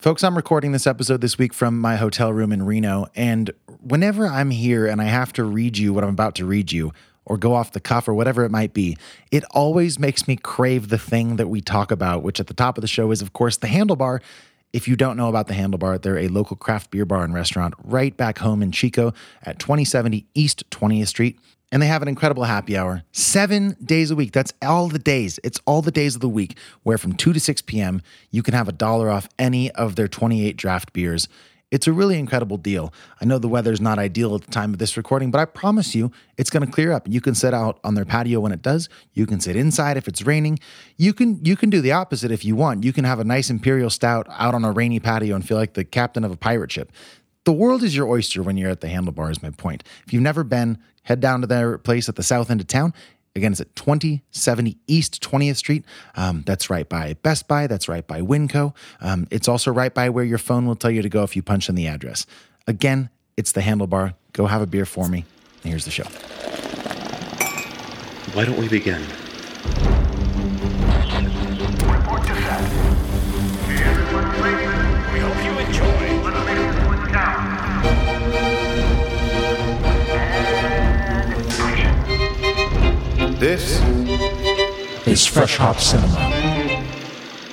Folks, I'm recording this episode this week from my hotel room in Reno, and whenever I'm here and I have to read you what I'm about to read you, or go off the cuff or whatever it might be, it always makes me crave the thing that we talk about, which at the top of the show is, of course, the handlebar. If you don't know about the Handlebar, they're a local craft beer bar and restaurant right back home in Chico at 2070 East 20th Street. And they have an incredible happy hour seven days a week. That's all the days. It's all the days of the week where from 2 to 6 p.m., you can have a dollar off any of their 28 draft beers. It's a really incredible deal. I know the weather's not ideal at the time of this recording, but I promise you it's going to clear up. You can sit out on their patio when it does. You can sit inside if it's raining. You can you can do the opposite if you want. You can have a nice imperial stout out on a rainy patio and feel like the captain of a pirate ship. The world is your oyster when you're at the handlebar, is my point. If you've never been, head down to their place at the south end of town. Again, it's at 2070 East 20th Street. Um, that's right by Best Buy. That's right by Winco. Um, it's also right by where your phone will tell you to go if you punch in the address. Again, it's the handlebar. Go have a beer for me. And here's the show. Why don't we begin? This is Fresh Hop Cinema.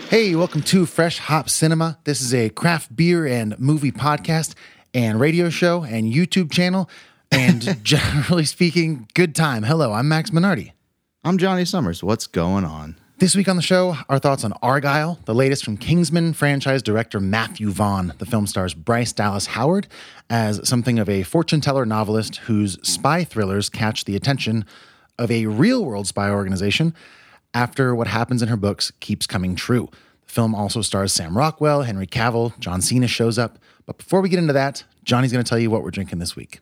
Hey, welcome to Fresh Hop Cinema. This is a craft beer and movie podcast and radio show and YouTube channel. And generally speaking, good time. Hello, I'm Max Minardi. I'm Jonny Summers. What's going on? This week on the show, our thoughts on Argylle, the latest from Kingsman franchise director Matthew Vaughn. The film stars Bryce Dallas Howard as something of a fortune teller novelist whose spy thrillers catch the attention of a real world spy organization after what happens in her books keeps coming true. The film also stars Sam Rockwell, Henry Cavill, John Cena shows up. But before we get into that, Jonny's going to tell you what we're drinking this week.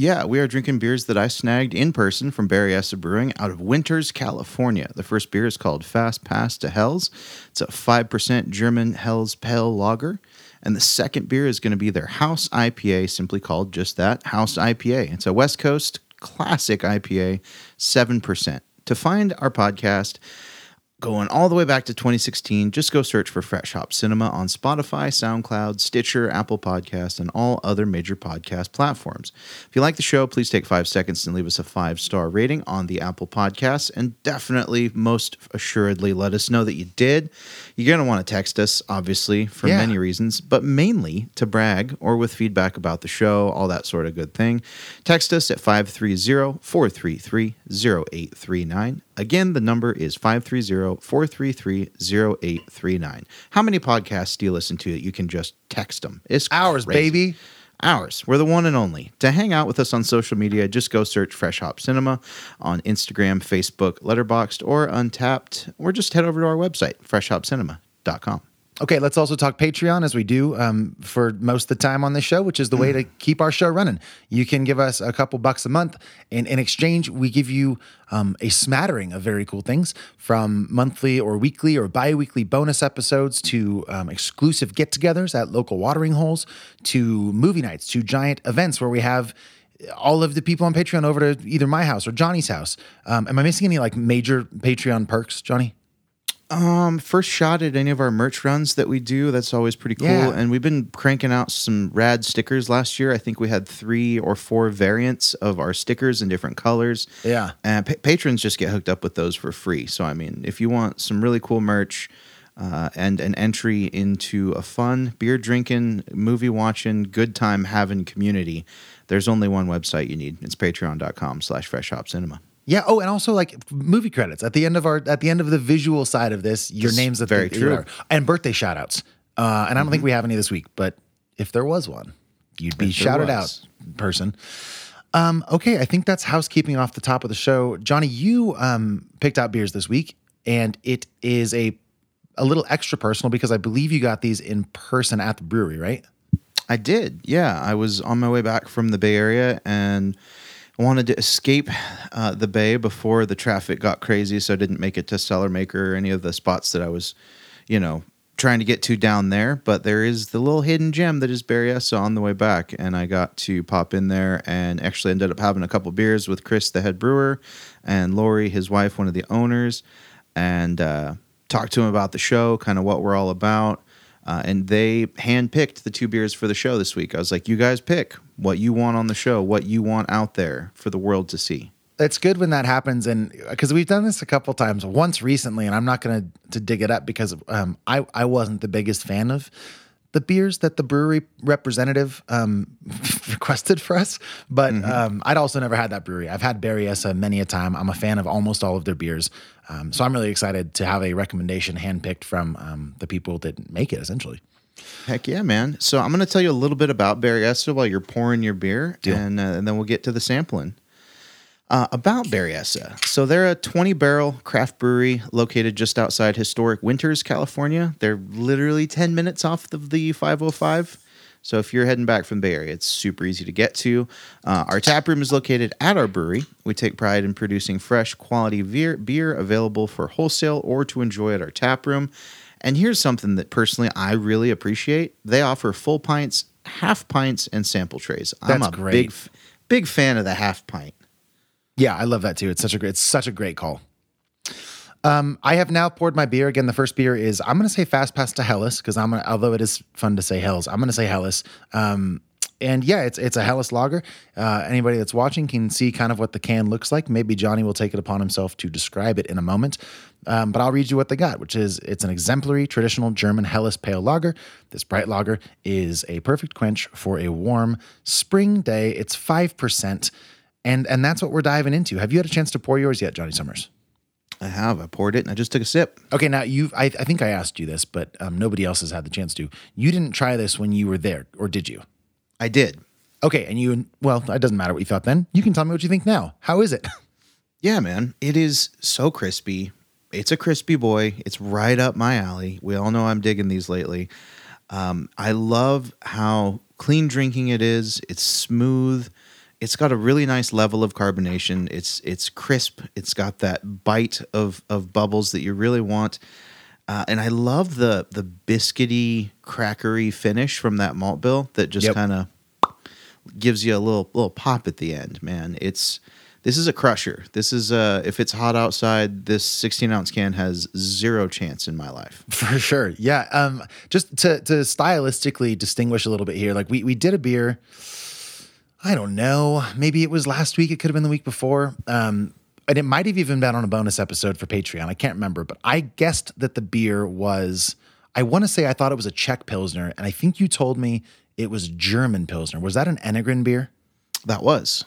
Yeah, we are drinking beers that I snagged in person from Berryessa Brewing out of Winters, California. The first beer is called Fast Pass to Helles. It's a 5% German Helles Pale Lager. And the second beer is going to be their House IPA, simply called just that House IPA. It's a West Coast classic IPA, 7%. To find our podcast, going all the way back to 2016, just go search for Fresh Hop Cinema on Spotify, SoundCloud, Stitcher, Apple Podcasts, and all other major podcast platforms. If you like the show, please take five seconds and leave us a five star rating on the Apple Podcasts, and definitely, most assuredly, let us know that you did. You're going to want to text us, obviously, for Yeah. many reasons, but mainly to brag or with feedback about the show, all that sort of good thing. Text us at 530 433 0839. Again, the number is 530 433 0839. How many podcasts do you listen to that you can just text them? It's Ours, crazy. baby. Ours. We're the one and only. To hang out with us on social media, just go search Fresh Hop Cinema on Instagram, Facebook, Letterboxd, or Untappd, or just head over to our website, freshhopcinema.com. Okay, let's also talk Patreon as we do um, for most of the time on this show, which is the way to keep our show running. You can give us a couple bucks a month, and in exchange, we give you um, a smattering of very cool things from monthly or weekly or bi weekly bonus episodes to um, exclusive get togethers at local watering holes to movie nights to giant events where we have all of the people on Patreon over to either my house or Jonny's house. Um, am I missing any like major Patreon perks, Jonny? Um, first shot at any of our merch runs that we do. That's always pretty cool. Yeah. And we've been cranking out some rad stickers last year. I think we had three or four variants of our stickers in different colors. Yeah. And pa- patrons just get hooked up with those for free. So, I mean, if you want some really cool merch uh, and an entry into a fun beer drinking, movie watching, good time having community, there's only one website you need. It's patreon.com slash fresh hop cinema. Yeah. Oh, and also like movie credits at the end of our at the end of the visual side of this. Your name's at very the, true. are. and birthday shout outs. Uh, and I don't think we have any this week, but if there was one, you'd be If shouted out, person. Um, okay, I think that's housekeeping off the top of the show. Jonny, you um, picked out beers this week, and it is a a little extra personal because I believe you got these in person at the brewery, right? I did. Yeah, I was on my way back from the Bay Area and wanted to escape uh, the Bay before the traffic got crazy, so I didn't make it to Cellarmaker or any of the spots that I was, you know, trying to get to down there. But there is the little hidden gem that is Berryessa on the way back, and I got to pop in there and actually ended up having a couple beers with Chris, the head brewer, and Lori, his wife, one of the owners, and uh, talked to him about the show, kind of what we're all about. Uh, and they handpicked the two beers for the show this week. I was like, you guys pick what you want on the show, what you want out there for the world to see. it's good when that happens and because we've done this a couple times once recently and i'm not going to to dig it up because um, I, I wasn't the biggest fan of the beers that the brewery representative um, requested for us but um, i'd also never had that brewery. I've had Berryessa many a time. I'm a fan of almost all of their beers um, so i'm really excited to have a recommendation handpicked from um, the people that make it essentially Heck yeah, man. So I'm going to tell you a little bit about Barry Berryessa while you're pouring your beer, and, uh, and then we'll get to the sampling. Uh, about Berryessa. So they're a 20 barrel craft brewery located just outside historic Winters, California. They're literally 10 minutes off of the 505. So if you're heading back from the Bay Area, it's super easy to get to. Uh, our tap room is located at our brewery. We take pride in producing fresh, quality beer, beer available for wholesale or to enjoy at our tap room. And here's something that personally I really appreciate: they offer full pints, half pints, and sample trays. I'm That's a great. big, big fan of the half pint. Yeah, I love that too. It's such a great, it's such a great call. Um, I have now poured my beer again. The first beer is I'm going to say Fast Pass to Helles because I'm gonna, although it is fun to say Hellas, I'm going to say Hellas. Um, and yeah, it's it's a Helles lager. Uh, anybody that's watching can see kind of what the can looks like. Maybe Jonny will take it upon himself to describe it in a moment. Um, but I'll read you what they got, which is it's an exemplary traditional German Helles pale lager. This bright lager is a perfect quench for a warm spring day. It's five percent, and and that's what we're diving into. Have you had a chance to pour yours yet, Jonny Summers? I have. I poured it and I just took a sip. Okay, now you I, I think I asked you this, but um, nobody else has had the chance to. You didn't try this when you were there, or did you? I did. Okay, and you well, it doesn't matter what you thought then. You can tell me what you think now. How is it? Yeah, man. It is so crispy. It's a crispy boy. It's right up my alley. We all know I'm digging these lately. Um, I love how clean drinking it is. It's smooth. It's got a really nice level of carbonation. It's it's crisp. It's got that bite of of bubbles that you really want. Uh, and I love the the biscuity, crackery finish from that malt bill that just Yep. kind of gives you a little little pop at the end, man. It's this is a crusher. This is uh if it's hot outside, this 16 ounce can has zero chance in my life. For sure. Yeah. Um, just to to stylistically distinguish a little bit here, like we we did a beer. I don't know. Maybe it was last week. It could have been the week before. Um, and it might have even been on a bonus episode for Patreon. I can't remember, but I guessed that the beer was. I want to say I thought it was a Czech Pilsner, and I think you told me it was German Pilsner. Was that an Enegren beer? That was.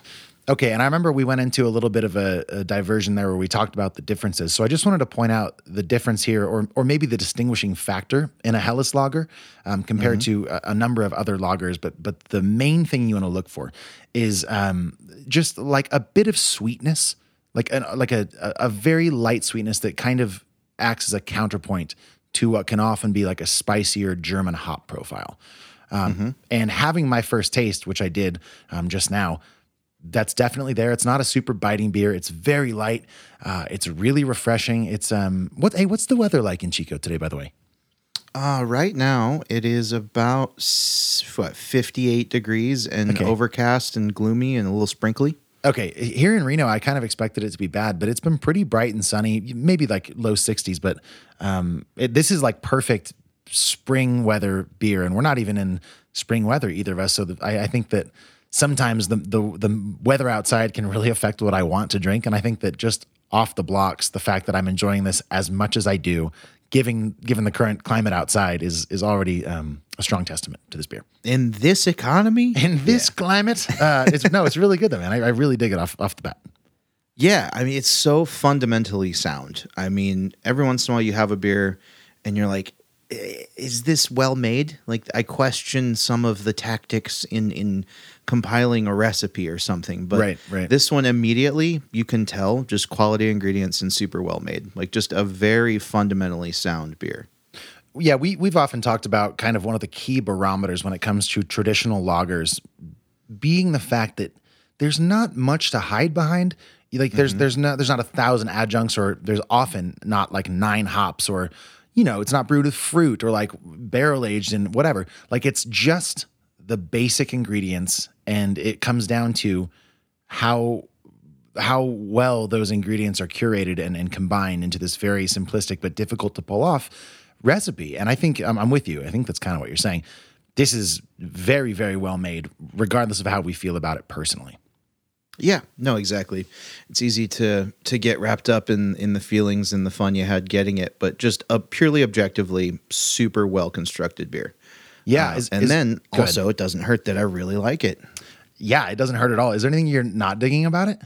Okay, and I remember we went into a little bit of a, a diversion there where we talked about the differences. So I just wanted to point out the difference here, or or maybe the distinguishing factor in a Helles lager um, compared to a, a number of other lagers. But but the main thing you want to look for is um, just like a bit of sweetness, like a, like a a a very light sweetness that kind of acts as a counterpoint to what can often be like a spicier German hop profile. Um, And having my first taste, which I did um, just now, that's definitely there. It's not a super biting beer. It's very light. Uh, it's really refreshing. It's um what hey what's the weather like in Chico today by the way? Uh, right now it is about what 58 degrees and Okay. overcast and gloomy and a little sprinkly. Okay, here in Reno, I kind of expected it to be bad, but it's been pretty bright and sunny. Maybe like low 60s, but um, it, this is like perfect spring weather beer, and we're not even in spring weather either of us. So the, I, I think that sometimes the, the the weather outside can really affect what I want to drink, and I think that just off the blocks, the fact that I'm enjoying this as much as I do, given given the current climate outside, is is already um, a strong testament to this beer. In this economy, In this climate, uh, it's no, it's really good though, man. I, I really dig it off off the bat. Yeah, I mean it's so fundamentally sound. I mean, every once in a while you have a beer and you're like, "I- is this well made? Like I question some of the tactics in in compiling a recipe or something. But Right, right. this one immediately you can tell just quality ingredients and super well made. Like just a very fundamentally sound beer. yeah, we we've often talked about kind of one of the key barometers when it comes to traditional lagers being the fact that there's not much to hide behind. Like there's mm-hmm. there's not there's not a thousand adjuncts or there's often not like nine hops or you know, it's not brewed with fruit or like barrel aged and whatever. Like it's just the basic ingredients and it comes down to how how well those ingredients are curated and, and combined into this very simplistic but difficult to pull off recipe. And I think I'm, I'm with you. I think that's kind of what you're saying. This is very, very well made, regardless of how we feel about it personally. Yeah, no, exactly. It's easy to to get wrapped up in in the feelings and the fun you had getting it, but just a purely objectively super well constructed beer. Yeah. Uh, is- and is- then ahead. also, it doesn't hurt that I really like it. yeah, it doesn't hurt at all. Is there anything you're not digging about it?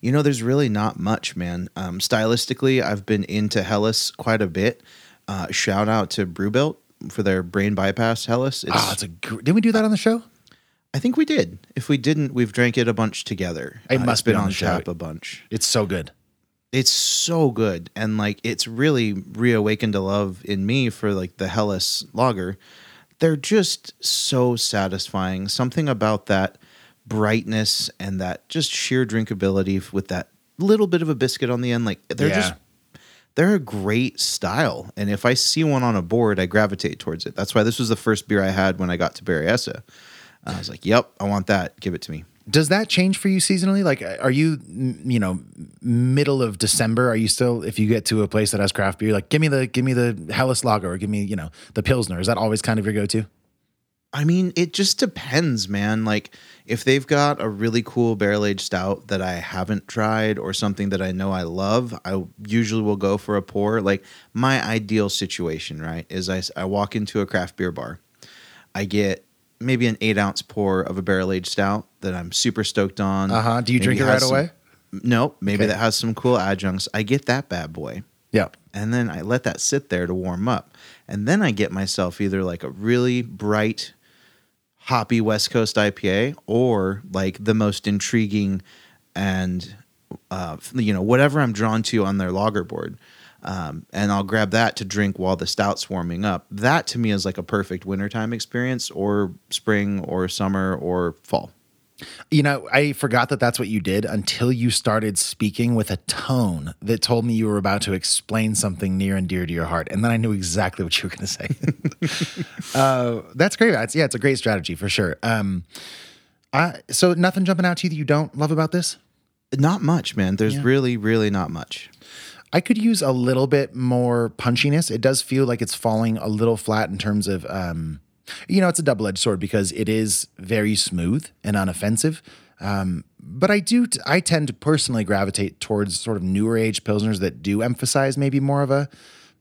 You know, there's really not much, man. Um, stylistically, I've been into Helles quite a bit. Uh, shout out to Brewbilt for their brain bypass Helles. It's, Oh, it's a. Didn't we do that on the show? I think we did. If we didn't, we've drank it a bunch together. It Uh, must be been on tap a bunch. It's so good. It's so good, and like it's really reawakened a love in me for like the Helles lager. They're just so satisfying. Something about that brightness and that just sheer drinkability with that little bit of a biscuit on the end. Like they're Yeah. just they're a great style. And if I see one on a board, I gravitate towards it. That's why this was the first beer I had when I got to Berryessa. I was like, "Yep, I want that. Give it to me." Does that change for you seasonally? Like, are you, you know, middle of December? Are you still, if you get to a place that has craft beer, like, give me the, give me the Helles Lager or give me, you know, the Pilsner? Is that always kind of your go-to? I mean, it just depends, man. Like, if they've got a really cool barrel aged stout that I haven't tried or something that I know I love, I usually will go for a pour. Like, my ideal situation, right, is I, I walk into a craft beer bar, I get maybe an eight ounce pour of a barrel aged stout that I'm super stoked on. Uh-huh. Do you Maybe drink it right some- away? Nope. Maybe Okay. that has some cool adjuncts. I get that bad boy Yeah. and then I let that sit there to warm up. And then I get myself either like a really bright, hoppy West Coast IPA or like the most intriguing and, uh, you know, whatever I'm drawn to on their lager board. Um, and I'll grab that to drink while the stout's warming up. That to me is like a perfect wintertime experience or spring or summer or fall. You know, I forgot that that's what you did until you started speaking with a tone that told me you were about to explain something near and dear to your heart. And then I knew exactly what you were going to say. uh, that's great. That's, yeah, it's a great strategy for sure. Um, I, so nothing jumping out to you that you don't love about this? Not much, man. There's Yeah. really, really not much. I could use a little bit more punchiness. It does feel like it's falling a little flat in terms of, um, you know, it's a double edged sword because it is very smooth and unoffensive. Um, but I do, t- I tend to personally gravitate towards sort of newer age pilsners that do emphasize maybe more of a,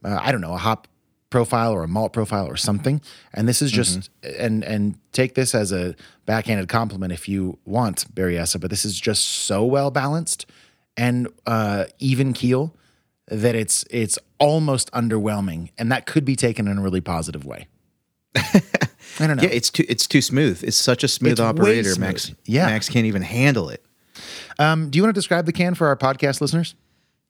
uh, I don't know, a hop profile or a malt profile or something. And this is just, and and take this as a backhanded compliment if you want, Berryessa, but this is just so well balanced and uh, even keel that it's it's almost underwhelming, and that could be taken in a really positive way. I don't know. Yeah, it's too it's too smooth. It's such a smooth It's operator. smooth. Max, Yeah. Max can't even handle it. um, do you want to describe the can for our podcast listeners?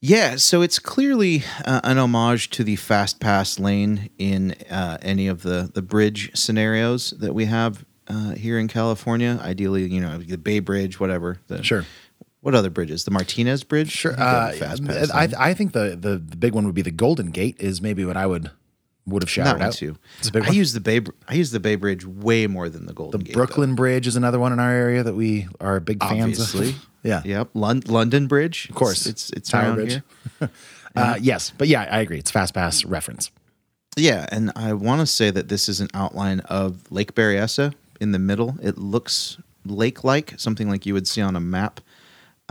Yeah, so it's clearly uh, an homage to the fast pass lane in uh, any of the the bridge scenarios that we have uh, here in California. Ideally, you know, the Bay Bridge, whatever. The, Sure. What other bridges? The Martinez Bridge. Sure. I think they have Uh, fast pass I. I think the, the the big one would be the Golden Gate. Is maybe what I would would have shouted out. too. It's a big I one. use the Bay. I use the Bay Bridge way more than the Golden the Gate. though. Brooklyn Bridge is another one in our area that we are big fans obviously. of. yeah. Yep. Lon- London Bridge. Of course. It's it's, it's Tower Bridge. here. Uh, yes, but yeah, I agree. It's fast pass reference. Yeah, and I want to say that this is an outline of Lake Berryessa in the middle. It looks lake-like, something like you would see on a map.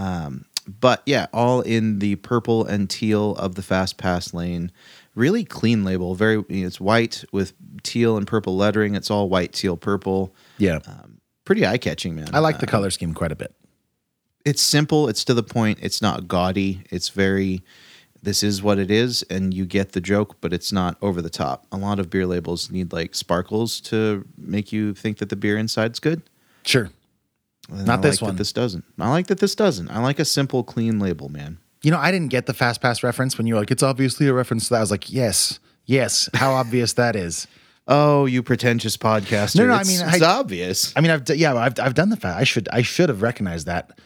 Um, but yeah, all in the purple and teal of the fast pass lane. Really clean label. Very, it's white with teal and purple lettering. It's all white, teal, purple. Yeah, Pretty eye-catching, man. I like the Uh, color scheme quite a bit. it's simple it's to the point it's not gaudy it's very this is what it is and you get the joke but it's not over the top a lot of beer labels need like sparkles to make you think that the beer inside's good Sure. And Not I this like that one. this doesn't i like that this doesn't i like a simple clean label man You know, I didn't get the fast pass reference when you were like, it's obviously a reference to that. I was like, yes, yes. How obvious that is. oh you pretentious podcaster No, no, I mean, it's I- obvious I mean, I've yeah, I've I've done the fast. I should I should have recognized that.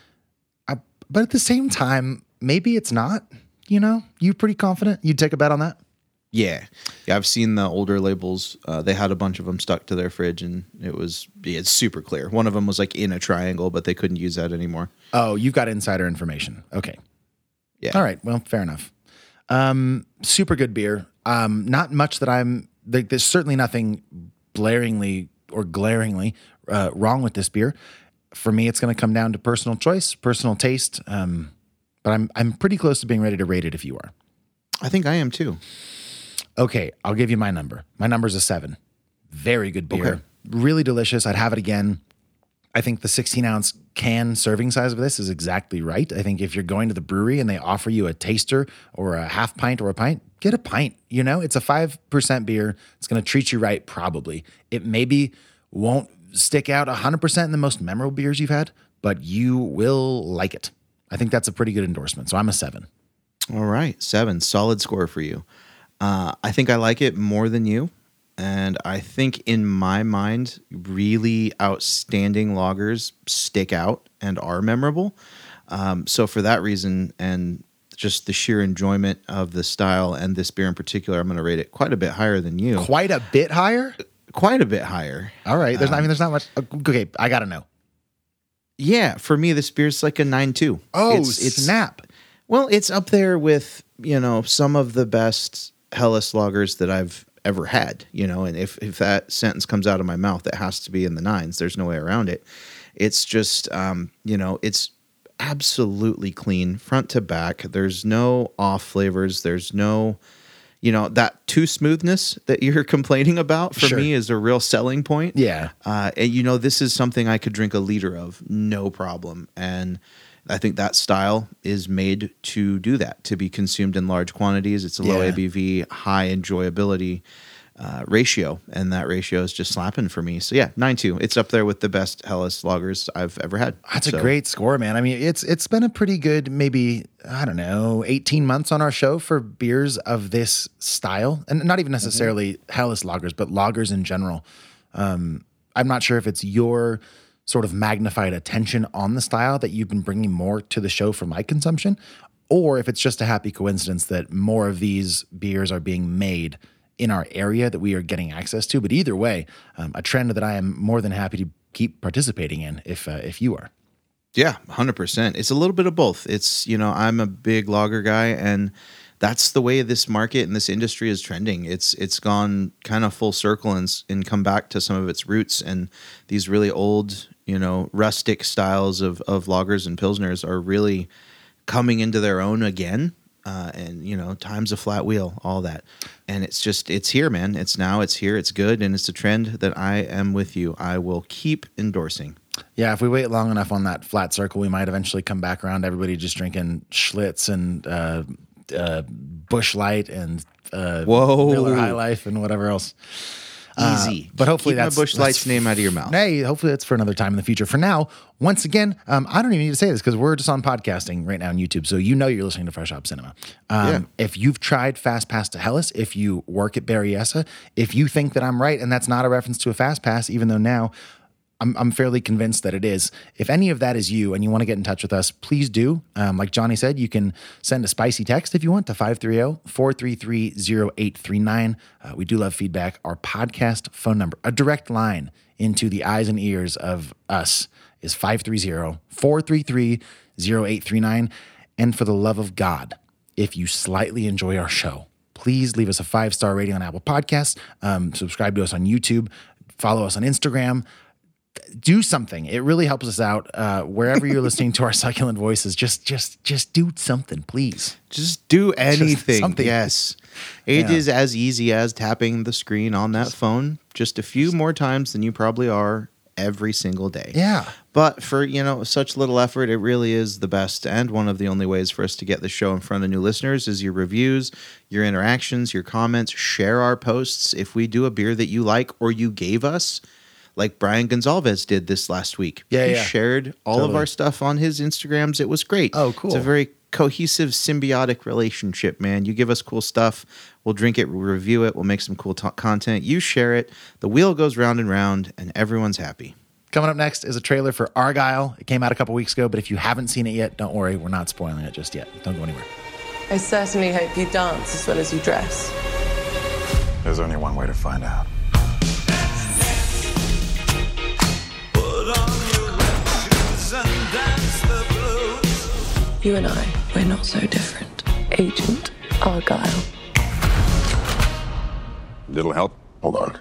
I, but at the same time, maybe it's not. You know, you pretty confident? You'd take a bet on that? Yeah yeah i've seen the older labels uh, they had a bunch of them stuck to their fridge and it was yeah, it's super clear one of them was like in a triangle but they couldn't use that anymore Oh, you've got insider information. Okay. yeah All right. Well, fair enough. Um, super good beer. Um, not much that I'm. Like, there's certainly nothing blaringly or glaringly uh, wrong with this beer. For me, it's going to come down to personal choice, personal taste. Um, but I'm I'm pretty close to being ready to rate it. If you are, I think I am too. Okay, I'll give you my number. My number's a seven. Very good beer. Okay. Really delicious. I'd have it again. I think the 16 ounce can serving size of this is exactly right. I think if you're going to the brewery and they offer you a taster or a half pint or a pint, get a pint. You know, it's a 5% beer. It's going to treat you right, probably. It maybe won't stick out 100% in the most memorable beers you've had, but you will like it. I think that's a pretty good endorsement. So I'm a seven. All right, seven, solid score for you. Uh, I think I like it more than you, and I think in my mind, really outstanding lagers stick out and are memorable. Um, so for that reason, and just the sheer enjoyment of the style and this beer in particular, I'm going to rate it quite a bit higher than you. Quite a bit higher. Quite a bit higher. All right. There's, I mean, there's not much. Okay, I gotta know. Yeah, for me, this beer's like a nine two. Oh, it's, it's snap! Well, it's up there with you know some of the best Helles lagers that I've ever had. You know, and if if that sentence comes out of my mouth, it has to be in the nines. There's no way around it. It's just um, you know, it's absolutely clean front to back. There's no off flavors. There's no you know that too smoothness that you're complaining about for Sure. me is a real selling point. Yeah. Uh, and you know, this is something I could drink a liter of, no problem. And I think that style is made to do that, to be consumed in large quantities. It's a low Yeah. ABV, high enjoyability uh, ratio, and that ratio is just slapping for me. So yeah, nine two. It's up there with the best Helles lagers I've ever had. That's a great score, man. I mean, it's it's been a pretty good, maybe I don't know, eighteen months on our show for beers of this style, and not even necessarily Helles lagers, but lagers in general. Um, I'm not sure if it's your sort of magnified attention on the style that you've been bringing more to the show for my consumption, or if it's just a happy coincidence that more of these beers are being made in our area that we are getting access to. But either way, um, a trend that I am more than happy to keep participating in if uh, if you are. Yeah, hundred percent. It's a little bit of both. It's you know I'm a big lager guy, and that's the way this market and this industry is trending. It's it's gone kind of full circle and and come back to some of its roots. And these really old, you know, rustic styles of of lagers and pilsners are really coming into their own again. Uh, and you know, time's a flat wheel, all that, and it's just it's here, man. It's now, it's here, it's good, and it's a trend that I am with you. I will keep endorsing. Yeah, if we wait long enough on that flat circle, we might eventually come back around everybody just drinking Schlitz and uh, uh, Busch Light and uh, Whoa. Miller High Life and whatever else. Uh, Easy, but hopefully Keep my that's Busch Light's name out of your mouth. Hey, hopefully that's for another time in the future. For now, once again, um, I don't even need to say this because we're just on podcasting right now on YouTube, so you know you're listening to Fresh Hop Cinema. Um, Yeah. If you've tried Fast Pass to Helles, if you work at Berryessa, if you think that I'm right and that's not a reference to a Fast Pass, even though now I'm, I'm fairly convinced that it is. If any of that is you and you want to get in touch with us, please do. Um, like Johnny said, you can send a spicy text if you want to 530 433 0839. Uh, We do love feedback. Our podcast phone number, a direct line into the eyes and ears of us, is 530 433 0839. And for the love of God, if you slightly enjoy our show, please leave us a five star rating on Apple Podcasts, um, subscribe to us on YouTube, follow us on Instagram do something. It really helps us out. Uh, wherever you're listening to our succulent voices, just just just do something, please. Just do anything. something. Yes. It is Yeah. as easy as tapping the screen on that phone just a few more times than you probably are every single day. Yeah. But for, you know, such little effort, it really is the best and one of the only ways for us to get the show in front of new listeners is your reviews, your interactions, your comments, share our posts. If we do a beer that you like or you gave us, like Brian Gonzalez did this last week. Yeah, he yeah. shared all of our stuff on his Instagrams. It was great. Oh, cool. It's a very cohesive, symbiotic relationship, man. You give us cool stuff, we'll drink it, we'll review it, we'll make some cool t- content. You share it, the wheel goes round and round, and everyone's happy. Coming up next is a trailer for Argylle. It came out a couple weeks ago, but if you haven't seen it yet, don't worry, we're not spoiling it just yet. Don't go anywhere. I certainly hope you dance as well as you dress. There's only one way to find out. You and I, we're not so different. Agent Argylle. Little help? Hold on.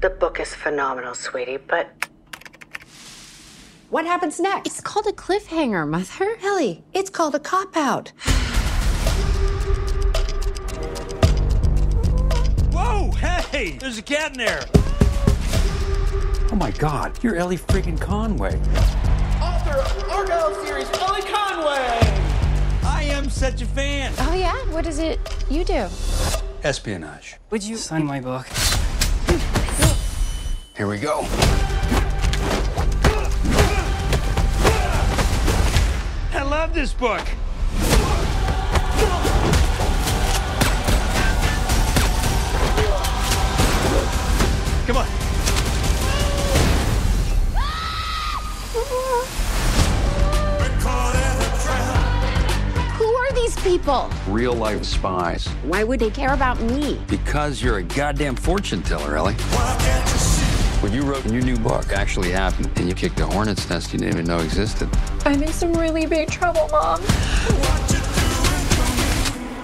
The book is phenomenal, sweetie, but what happens next? It's called a cliffhanger, Mother. Ellie, it's called a cop out. Hey! There's a cat in there! Oh my god, you're Ellie freaking Conway. Author of Argylle series, Ellie Conway! I am such a fan! Oh, yeah? What is it you do? Espionage. Would you sign my book? Here we go. I love this book! Come on. Who are these people? Real life spies. Why would they care about me? Because you're a goddamn fortune teller, Ellie. What you wrote in your new book actually happened, and you kicked a hornet's nest you didn't even know existed. I'm in some really big trouble, Mom.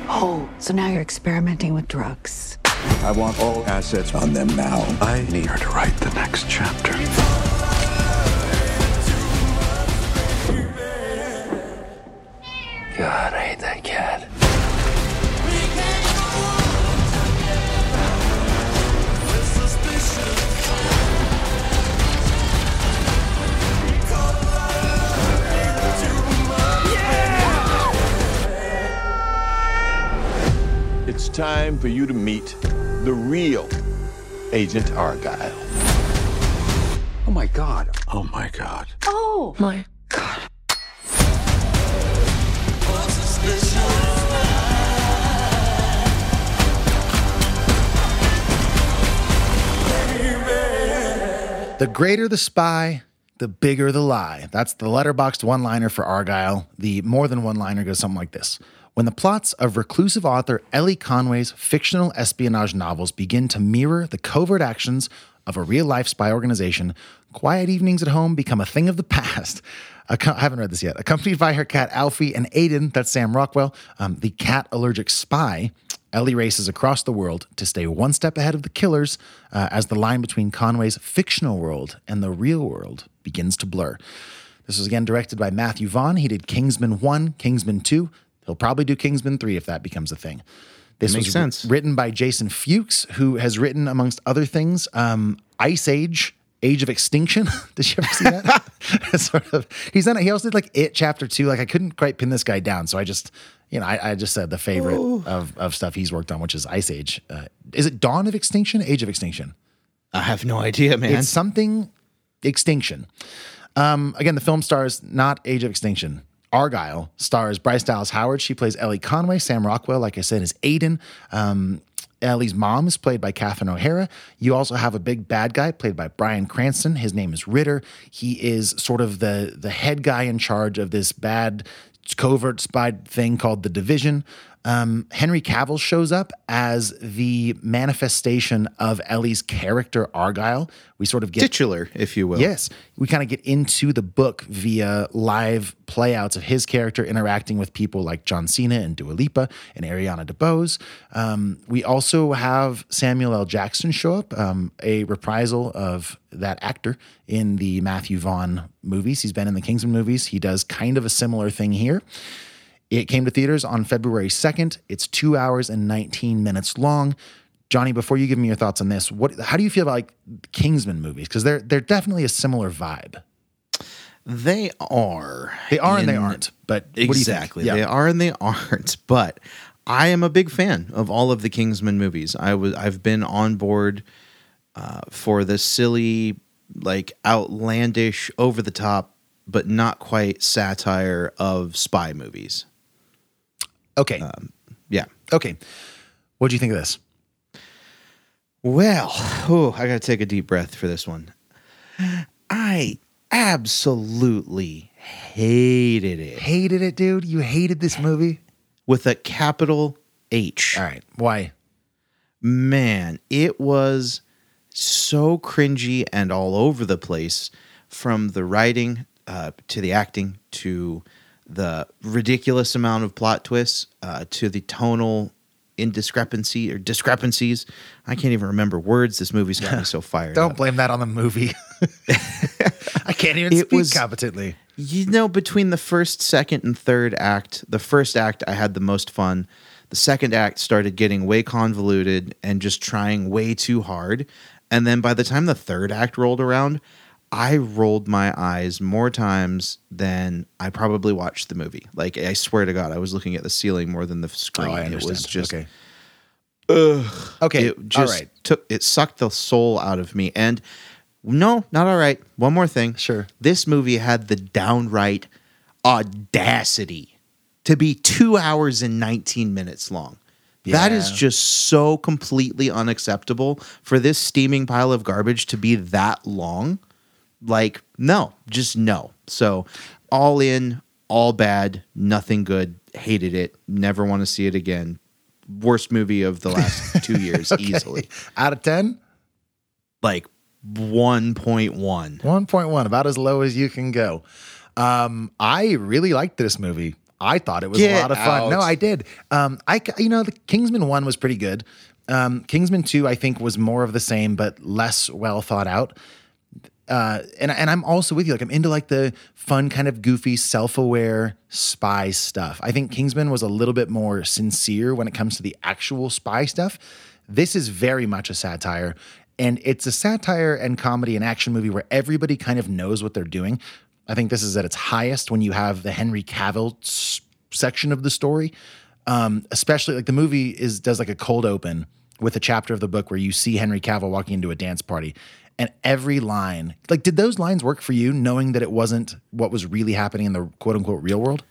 Oh, so now you're experimenting with drugs. I want all assets on them now. I need her to write the next chapter. God, I hate that cat. It's time for you to meet the real Agent Argylle. Oh my god. Oh my god. Oh, My God. The greater the spy, the bigger the lie. That's the Letterboxd one liner for Argylle. The more than one liner goes something like this When the plots of reclusive author Ellie Conway's fictional espionage novels begin to mirror the covert actions of a real life spy organization, quiet evenings at home become a thing of the past. I haven't read this yet. Accompanied by her cat Alfie and Aiden, that's Sam Rockwell, um, the cat allergic spy, Ellie races across the world to stay one step ahead of the killers uh, as the line between Conway's fictional world and the real world begins to blur. This was again directed by Matthew Vaughn. He did Kingsman 1, Kingsman 2. He'll probably do Kingsman 3 if that becomes a thing. This Makes was sense. written by Jason Fuchs, who has written, amongst other things, um, Ice Age, Age of Extinction. did you ever see that? sort of. He's done it. He also did like It Chapter Two. Like I couldn't quite pin this guy down, so I just, you know, I, I just said the favorite of of stuff he's worked on, which is Ice Age. Uh, is it Dawn of Extinction? Age of Extinction? I have no idea, man. It's something extinction. Um, again, the film stars not Age of Extinction. Argylle stars Bryce Dallas Howard. She plays Ellie Conway. Sam Rockwell, like I said, is Aiden. Um, Ellie's mom is played by Catherine O'Hara. You also have a big bad guy played by Bryan Cranston. His name is Ritter. He is sort of the the head guy in charge of this bad covert spy thing called the Division. Um, Henry Cavill shows up as the manifestation of Ellie's character Argylle. We sort of get Titular, if you will. Yes. We kind of get into the book via live playouts of his character interacting with people like John Cena and Dua Lipa and Ariana DeBose. Um, we also have Samuel L. Jackson show up, um, a reprisal of that actor in the Matthew Vaughn movies. He's been in the Kingsman movies. He does kind of a similar thing here. It came to theaters on February 2nd. It's two hours and 19 minutes long. Jonny, before you give me your thoughts on this, what how do you feel about like Kingsman movies? Because they're they're definitely a similar vibe. They are. They are and they aren't. But what do you think? Exactly. Yeah. They are and they aren't. But I am a big fan of all of the Kingsman movies. I was I've been on board uh, for the silly, like outlandish, over the top, but not quite satire of spy movies. Okay. Yeah. okay. What do you think of this? Well, oh, I got to take a deep breath for this one. I absolutely hated it Hated it, dude. You hated this movie. with a capital H. All right. Why? man, it was so cringy and all over the place from the writing uh, to the acting to the ridiculous amount of plot twists uh, to the tonal indiscrepancy or discrepancies. I can't even remember words. This movie's got me so fired. Don't up. blame that on the movie. I can't even It speak was- competently. You know, between the first, second, and third act, the first act I had the most fun. The second act started getting way convoluted and just trying way too hard. And then by the time the third act rolled around, I rolled my eyes more times than I probably watched the movie. Like I swear to God, I was looking at the ceiling more than the screen. Oh, I it was just okay. ugh. Okay, It just all right. took it sucked the soul out of me. And no, not all right. One more thing. Sure. This movie had the downright audacity to be two hours and 19 minutes long. That is just so completely unacceptable for this steaming pile of garbage to be that long. Like, no, just no. So, all in, all bad, nothing good. Hated it. Never want to see it again. Worst movie of the last two years, easily. Out of 10, Like 1.1. 1.1, about as low as you can go. Um, I really liked this movie. I thought it was a lot of fun. No. I did. Um, I, you know, the Kingsman 1 was pretty good. Um, Kingsman 2, I think, was more of the same, but less well thought out. Uh, and and I'm also with you. Like I'm into like the fun, kind of goofy, self-aware spy stuff. I think Kingsman was a little bit more sincere when it comes to the actual spy stuff. This is very much a satire, and it's a satire and comedy and action movie where everybody kind of knows what they're doing. I think this is at its highest when you have the Henry Cavill s- section of the story um, especially like the movie is does like a cold open with a chapter of the book where you see Henry Cavill walking into a dance party, and every line, like, did those lines work for you, knowing that it wasn't what was really happening in the quote unquote real world?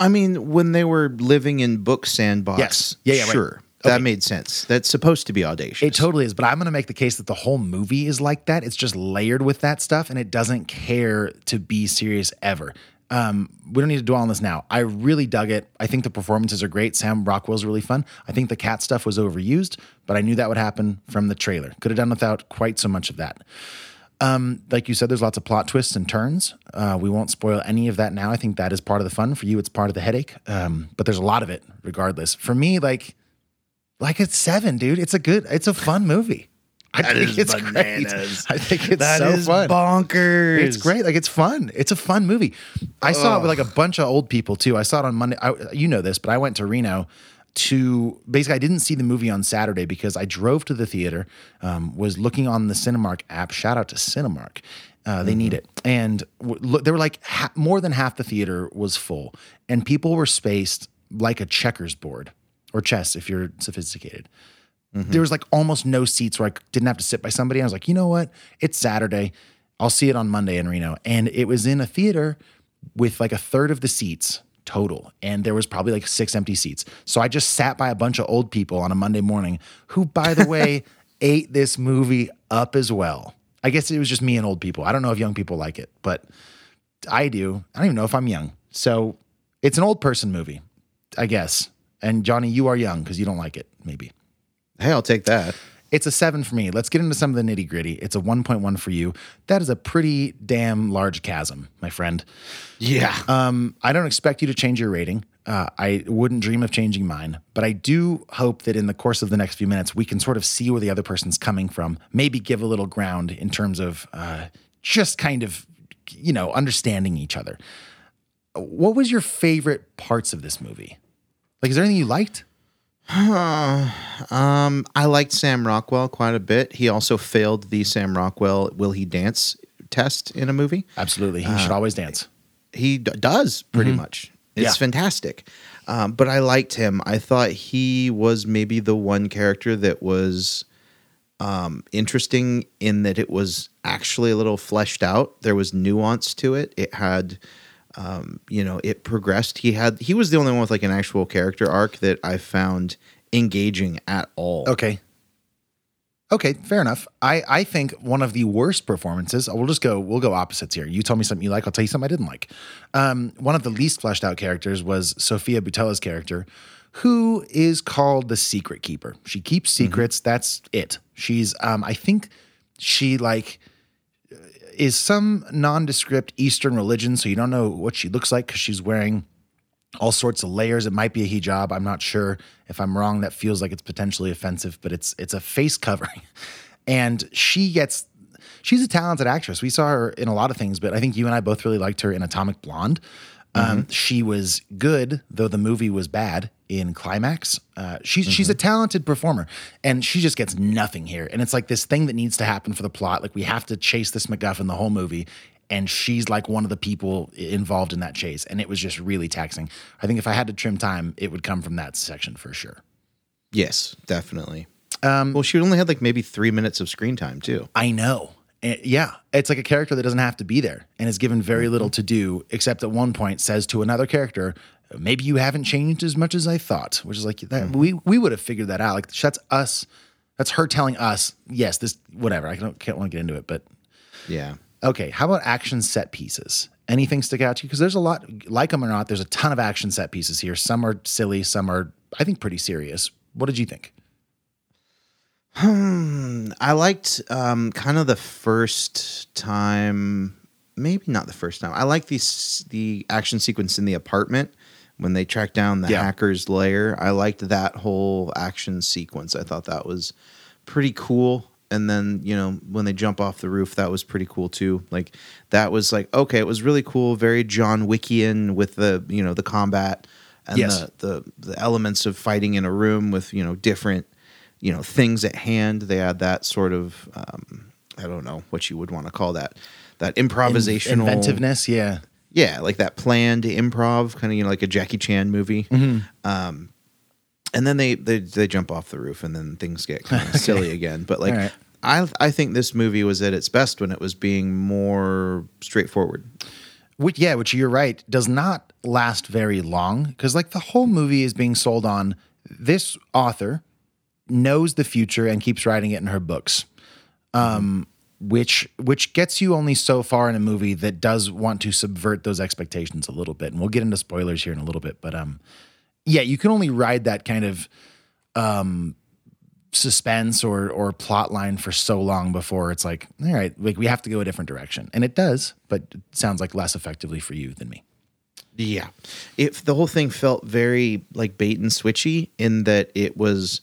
I mean, when they were living in book sandbox, Yes. Yeah, yeah, right. sure. That Okay. made sense. That's supposed to be audacious. It totally is, but I'm going to make the case that the whole movie is like that. It's just layered with that stuff, and it doesn't care to be serious ever. Um, we don't need to dwell on this now. I really dug it. I think the performances are great. Sam Rockwell's really fun. I think the cat stuff was overused, but I knew that would happen from the trailer. Could have done without quite so much of that. Um, like you said, there's lots of plot twists and turns. Uh, we won't spoil any of that now. I think that is part of the fun. For you, it's part of the headache. Um, but there's a lot of it, regardless. For me, like, like it's seven, dude. It's a good, it's a fun movie. I That think it's bananas. great. I think it's That so is fun. bonkers. It's great. Like it's fun. It's a fun movie. I saw it with like a bunch of old people too. I saw it on Monday. I, you know this, but I went to Reno to basically I didn't see the movie on Saturday because I drove to the theater, um, was looking on the Cinemark app. Shout out to Cinemark. Uh, they need it. And w- look, they were like ha- more than half the theater was full, and people were spaced like a checkers board or chess if you're sophisticated. There was like almost no seats where I didn't have to sit by somebody. I was like, you know what? It's Saturday. I'll see it on Monday in Reno. And it was in a theater with like a third of the seats total. And there was probably like six empty seats. So I just sat by a bunch of old people on a Monday morning who, by the way, ate this movie up as well. I guess it was just me and old people. I don't know if young people like it, but I do. I don't even know if I'm young. So it's an old person movie, I guess. And Jonny, you are young because you don't like it, maybe. Hey, I'll take that. It's a seven for me. Let's get into some of the nitty gritty. It's a 1.1 for you. That is a pretty damn large chasm, my friend. Yeah. Um, I don't expect you to change your rating. Uh, I wouldn't dream of changing mine, but I do hope that in the course of the next few minutes, we can sort of see where the other person's coming from, maybe give a little ground in terms of uh, just kind of, you know, understanding each other. What was your favorite parts of this movie? Like, is there anything you liked? um, I liked Sam Rockwell quite a bit. He also failed the Sam Rockwell "Will he dance?" test in a movie. Absolutely. He should always dance. He d- does pretty much. It's Yeah. fantastic. Um, but I liked him. I thought he was maybe the one character that was um, interesting in that it was actually a little fleshed out. There was nuance to it. It had, um, you know, it progressed. He had. He was the only one with like an actual character arc that I found engaging at all. Okay. Okay, fair enough. I, I think one of the worst performances, we'll just go, we'll go opposites here. You tell me something you like, I'll tell you something I didn't like. Um, one of the least fleshed out characters was Sofia Boutella's character, who is called the secret keeper. She keeps secrets. That's it. She's, um, I think she like, is some nondescript Eastern religion, so you don't know what she looks like because she's wearing all sorts of layers. It might be a hijab. I'm not sure if I'm wrong. That feels like it's potentially offensive, but it's it's a face covering, and she gets. She's a talented actress. We saw her in a lot of things, but I think you and I both really liked her in Atomic Blonde. Um, she was good, though the movie was bad in Climax. Uh, she's she's a talented performer, and she just gets nothing here. And it's like this thing that needs to happen for the plot. Like we have to chase this MacGuffin the whole movie, and she's like one of the people involved in that chase, and it was just really taxing. I think if I had to trim time, it would come from that section for sure. Yes, definitely. Um, well, she only had like maybe three minutes of screen time too. I know. And yeah, it's like a character that doesn't have to be there and is given very little mm-hmm. to do, except at one point says to another character, "Maybe you haven't changed as much as I thought," which is like that. Mm-hmm. We we would have figured that out. Like that's us. That's her telling us, "Yes, this whatever." I don't can't want to get into it, but Yeah. okay. How about action set pieces? Anything stick out to you? Because there's a lot, like them or not, there's a ton of action set pieces here. Some are silly, some are, I think, pretty serious. What did you think? I liked um, kind of the first time, maybe not the first time. I like these the action sequence in the apartment when they track down the Yeah. hacker's lair. I liked that whole action sequence. I thought that was pretty cool. And then you know when they jump off the roof, that was pretty cool too. Like that was like okay, it was really cool, very John Wickian with the you know the combat and Yes. the, the the elements of fighting in a room with you know different you know things at hand. They had that sort of um, i don't know what you would want to call that that In- improvisational inventiveness, yeah. yeah like that planned improv kind of you know like a jackie chan movie. Um, and then they, they they jump off the roof and then things get kind of silly again. But like right. I, I think this movie was at its best when it was being more straightforward. Which yeah, which you're right, does not last very long because like the whole movie is being sold on this author knows the future and keeps writing it in her books. Um which which gets you only so far in a movie that does want to subvert those expectations a little bit. And we'll get into spoilers here in a little bit, but um yeah, you can only ride that kind of um suspense or or plot line for so long before it's like, all right, like we have to go a different direction. And it does, but it sounds like less effectively for you than me. Yeah. If the whole thing felt very like bait and switchy in that it was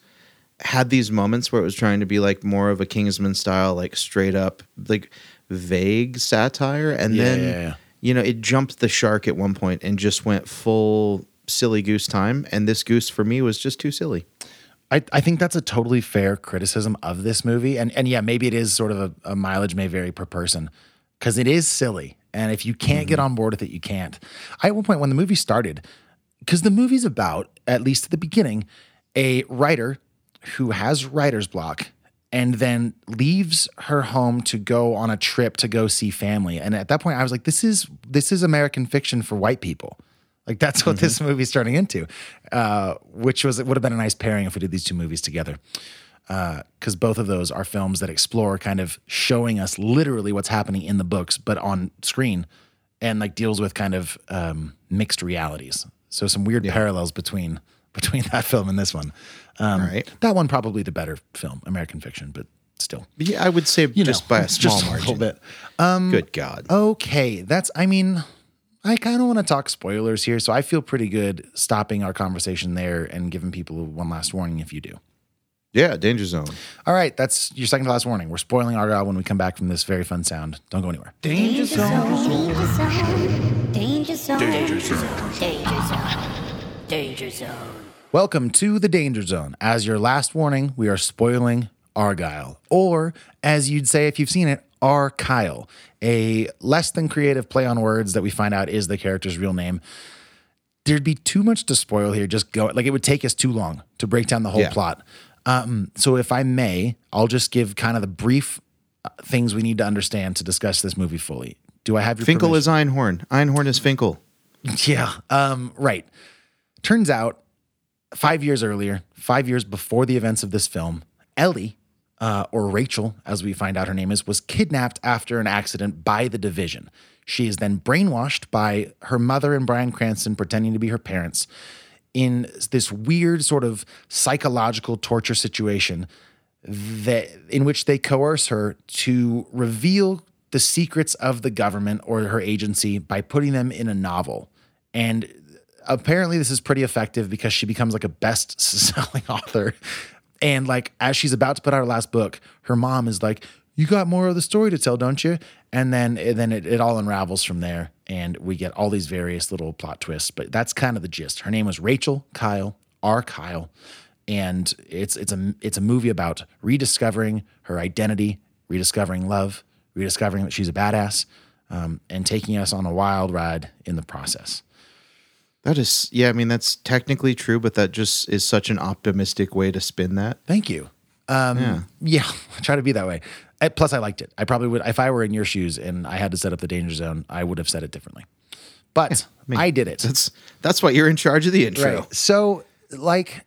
had these moments where it was trying to be like more of a Kingsman style, like straight up, like vague satire. And Yeah, then, yeah, yeah. you know, it jumped the shark at one point and just went full silly goose time. And this goose for me was just too silly. I, I think that's a totally fair criticism of this movie. And and yeah, maybe it is sort of a, a mileage may vary per person because it is silly. And if you can't get mm-hmm. on board with it, you can't. I at one point when the movie started, because the movie's about, at least at the beginning, a writer who has writer's block and then leaves her home to go on a trip to go see family. And at that point, I was like, this is this is American fiction for white people. Like that's what this movie's turning into, uh, which was it would have been a nice pairing if we did these two movies together, because both of those are films that explore kind of showing us literally what's happening in the books, but on screen, and like deals with kind of um, mixed realities. So some weird parallels between between that film and this one. Um, Right. That one probably the better film, American Fiction, but still, Yeah, I would say you just know, by a it's small just margin. a little bit. Um, Good God. Okay, that's. I mean, I kind of want to talk spoilers here, so I feel pretty good stopping our conversation there and giving people one last warning if you do. Yeah, Danger Zone. All right, that's your second to last warning. We're spoiling Argylle when we come back from this very fun sound. Don't go anywhere. Danger zone. Danger zone. Danger zone. Danger zone. Danger zone. Welcome to the Danger Zone. As your last warning, we are spoiling Argylle, or as you'd say if you've seen it, R. Kyle, a less than creative play on words that we find out is the character's real name. There'd be too much to spoil here. Just go like it would take us too long to break down the whole Yeah. plot. Um, so if I may, I'll just give kind of the brief uh, things we need to understand to discuss this movie fully. Do I have your Finkel permission? is Einhorn. Einhorn is Finkel. Yeah. Um, right. Turns out, five years earlier, five years before the events of this film, Ellie, uh, or Rachel, as we find out her name is, was kidnapped after an accident by the division. She is then brainwashed by her mother and Bryan Cranston pretending to be her parents in this weird sort of psychological torture situation that in which they coerce her to reveal the secrets of the government or her agency by putting them in a novel. And apparently this is pretty effective because she becomes like a best selling author. And like as she's about to put out her last book, her mom is like, "You got more of the story to tell, don't you?" And then and then it, it all unravels from there, and we get all these various little plot twists. But that's kind of the gist. Her name was Rachel Kyle R. Kyle, and it's it's a it's a movie about rediscovering her identity, rediscovering love, rediscovering that she's a badass, um, and taking us on a wild ride in the process. That is, yeah, I mean, that's technically true, but that just is such an optimistic way to spin that. Thank you. Um, Yeah. yeah. I try to be that way. Uh, Plus, I liked it. I probably would, if I were in your shoes and I had to set up the danger zone, I would have said it differently. But I, did it. That's that's why you're in charge of the intro. Right. So, like,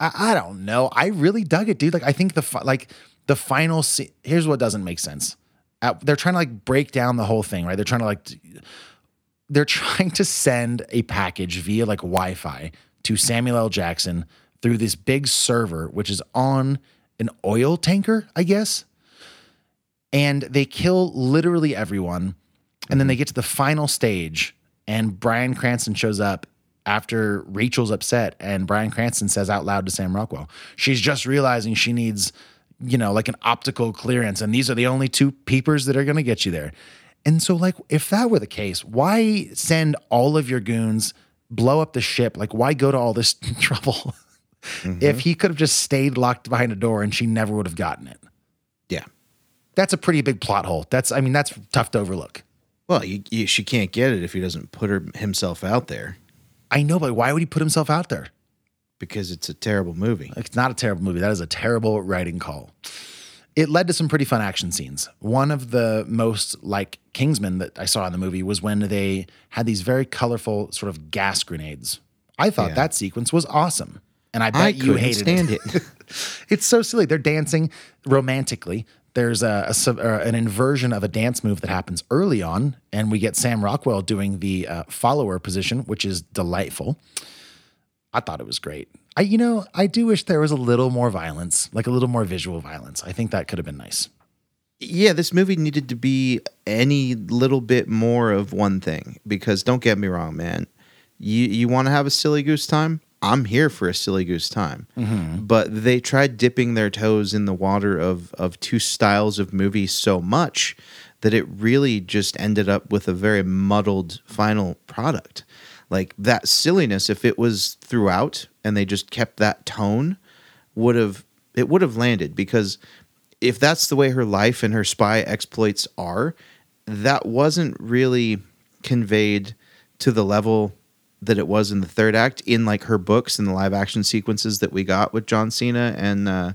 I, I don't know. I really dug it, dude. Like, I think the fi- like the final. Se- Here's what doesn't make sense. Uh, they're trying to like break down the whole thing, right? They're trying to like. t- They're trying to send a package via like Wi-Fi to Samuel L. Jackson through this big server, which is on an oil tanker, I guess. And they kill literally everyone. And then they get to the final stage, and Bryan Cranston shows up after Rachel's upset. And Bryan Cranston says out loud to Sam Rockwell, she's just realizing she needs, you know, like an optical clearance. And these are the only two peepers that are going to get you there. And so, like, if that were the case, why send all of your goons, blow up the ship? Like, why go to all this trouble mm-hmm. if he could have just stayed locked behind a door and she never would have gotten it? Yeah. That's a pretty big plot hole. That's, I mean, that's tough to overlook. Well, you, you, she can't get it if he doesn't put her, himself out there I know, but why would he put himself out there? because it's a terrible movie. It's not a terrible movie. That is a terrible writing call. It led to some pretty fun action scenes. One of the most like Kingsman that I saw in the movie was when they had these very colorful sort of gas grenades. I thought Yeah. that sequence was awesome. And I bet I you hated stand it. it. it's so silly. They're dancing romantically. There's a, a uh, an inversion of a dance move that happens early on, and we get Sam Rockwell doing the uh, follower position, which is delightful. I thought it was great. I, you know, I do wish there was a little more violence, like a little more visual violence. I think that could have been nice. yeah, this movie needed to be any little bit more of one thing because don't get me wrong, man. You you want to have a silly goose time? I'm here for a silly goose time. Mm-hmm. But they tried dipping their toes in the water of of two styles of movie so much that it really just ended up with a very muddled final product. Like that silliness if it was throughout and they just kept that tone would have it would have landed because if that's the way her life and her spy exploits are, that wasn't really conveyed to the level that it was in the third act in like her books and the live action sequences that we got with John Cena and uh,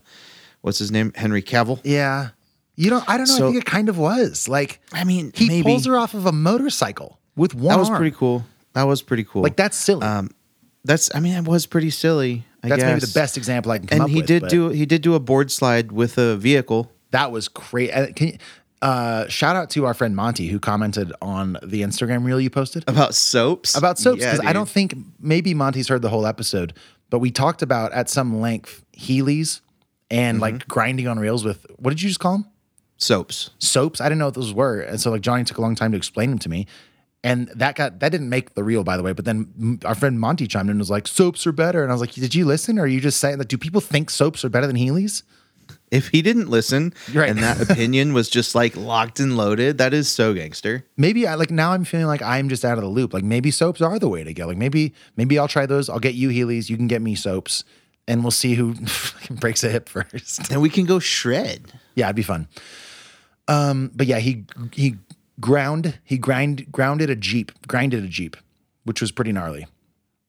what's his name Henry Cavill. Yeah. You know, I don't know. So- I think it kind of was. Like, I mean, he maybe. pulls her off of a motorcycle with one That was arm. pretty cool. That was pretty cool. Like, that's silly. Um, that's I mean, that was pretty silly. I That's maybe the best example I can come And up he with. did but do he did do a board slide with a vehicle. that was great. Uh, Can you, uh, shout out to our friend Monty who commented on the Instagram reel you posted About soaps? about soaps Yeah, because I dude. don't think maybe Monty's heard the whole episode, but we talked about at some length Heelys and Mm-hmm. like grinding on reels with what did you just call them? soaps. Soaps. I didn't know what those were, and so like Jonny took a long time to explain them to me. And that got that didn't make the reel, by the way. But then our friend Monty chimed in and was like, "Soaps are better," and I was like, "Did you listen, or are you just saying that? Do people think soaps are better than Heelys?" If he didn't listen right. and that opinion was just like locked and loaded, that is so gangster. maybe I like now I'm feeling like I'm just out of the loop. Like maybe soaps are the way to go. Like maybe maybe I'll try those. I'll get you Heelys, you can get me soaps, and we'll see who breaks a hip first. And we can go shred. yeah, it'd be fun. Um, but yeah, he he ground he grind grounded a jeep, grinded a jeep, which was pretty gnarly.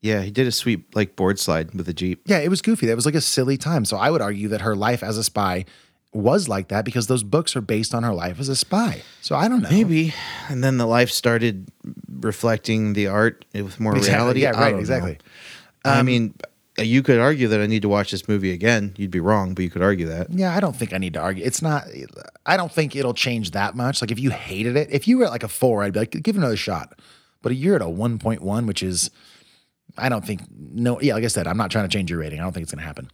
Yeah, he did a sweet like board slide with a Jeep. Yeah, it was goofy. That was like a silly time. So I would argue that her life as a spy was like that because those books are based on her life as a spy. So I don't know. Maybe. And then the life started reflecting the art with more Exactly. reality. Yeah, right, exactly. know. I um, mean, Uh, you could argue that I need to watch this movie again. You'd be wrong, but you could argue that. Yeah, I don't think I need to argue. It's not. I don't think it'll change that much. Like if you hated it, if you were at like a four, I'd be like, give it another shot. But you're at a one point one, which is, I don't think. No, yeah, like I said, I'm not trying to change your rating. I don't think it's going to happen.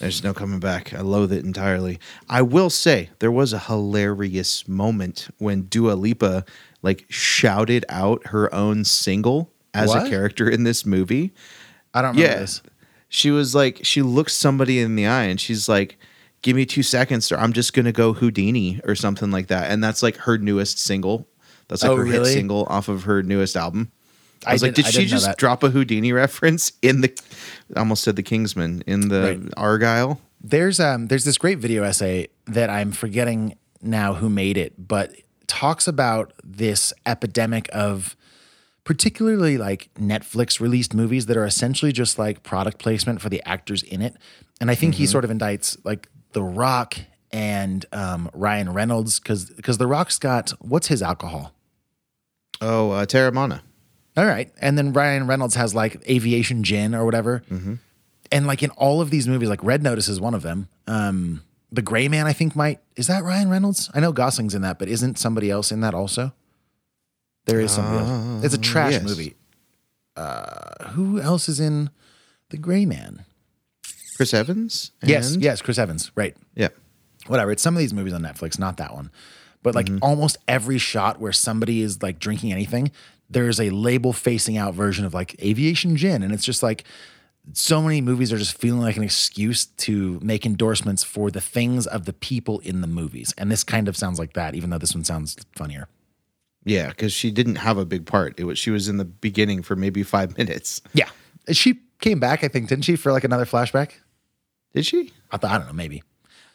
There's no coming back. I loathe it entirely. I will say there was a hilarious moment when Dua Lipa like shouted out her own single as What? a character in this movie. I don't remember Yeah. this. She was like, she looks somebody in the eye and she's like, give me two seconds or I'm just going to go Houdini or something like that. And that's like her newest single. That's like Oh, her really? hit single off of her newest album. I I was like, did- did I she just drop a Houdini reference in the, I almost said the Kingsman, in the Right. Argylle? There's um there's this great video essay that I'm forgetting now who made it, but talks about this epidemic of particularly like Netflix released movies that are essentially just like product placement for the actors in it. And I think he sort of indicts like The Rock and um, Ryan Reynolds because because The Rock's got what's his alcohol? Oh, uh, Teremana. All right. And then Ryan Reynolds has like aviation gin or whatever. And like in all of these movies, like Red Notice is one of them. Um, the Gray Man, I think, might is that Ryan Reynolds? I know Gosling's in that, but isn't somebody else in that also? There is somebody else. It's a trash yes. movie. Uh, who else is in The Gray Man? Chris Evans? Yes, and- yes, Chris Evans. Right. Yeah. Whatever. It's some of these movies on Netflix, not that one. But like almost every shot where somebody is like drinking anything, there's a label facing out version of like aviation gin. And it's just like so many movies are just feeling like an excuse to make endorsements for the things of the people in the movies. And this kind of sounds like that, even though this one sounds funnier. Yeah, because she didn't have a big part. It was she was in the beginning for maybe five minutes. Yeah. She came back, I think, didn't she, for like another flashback? Did she? I thought I don't know, maybe.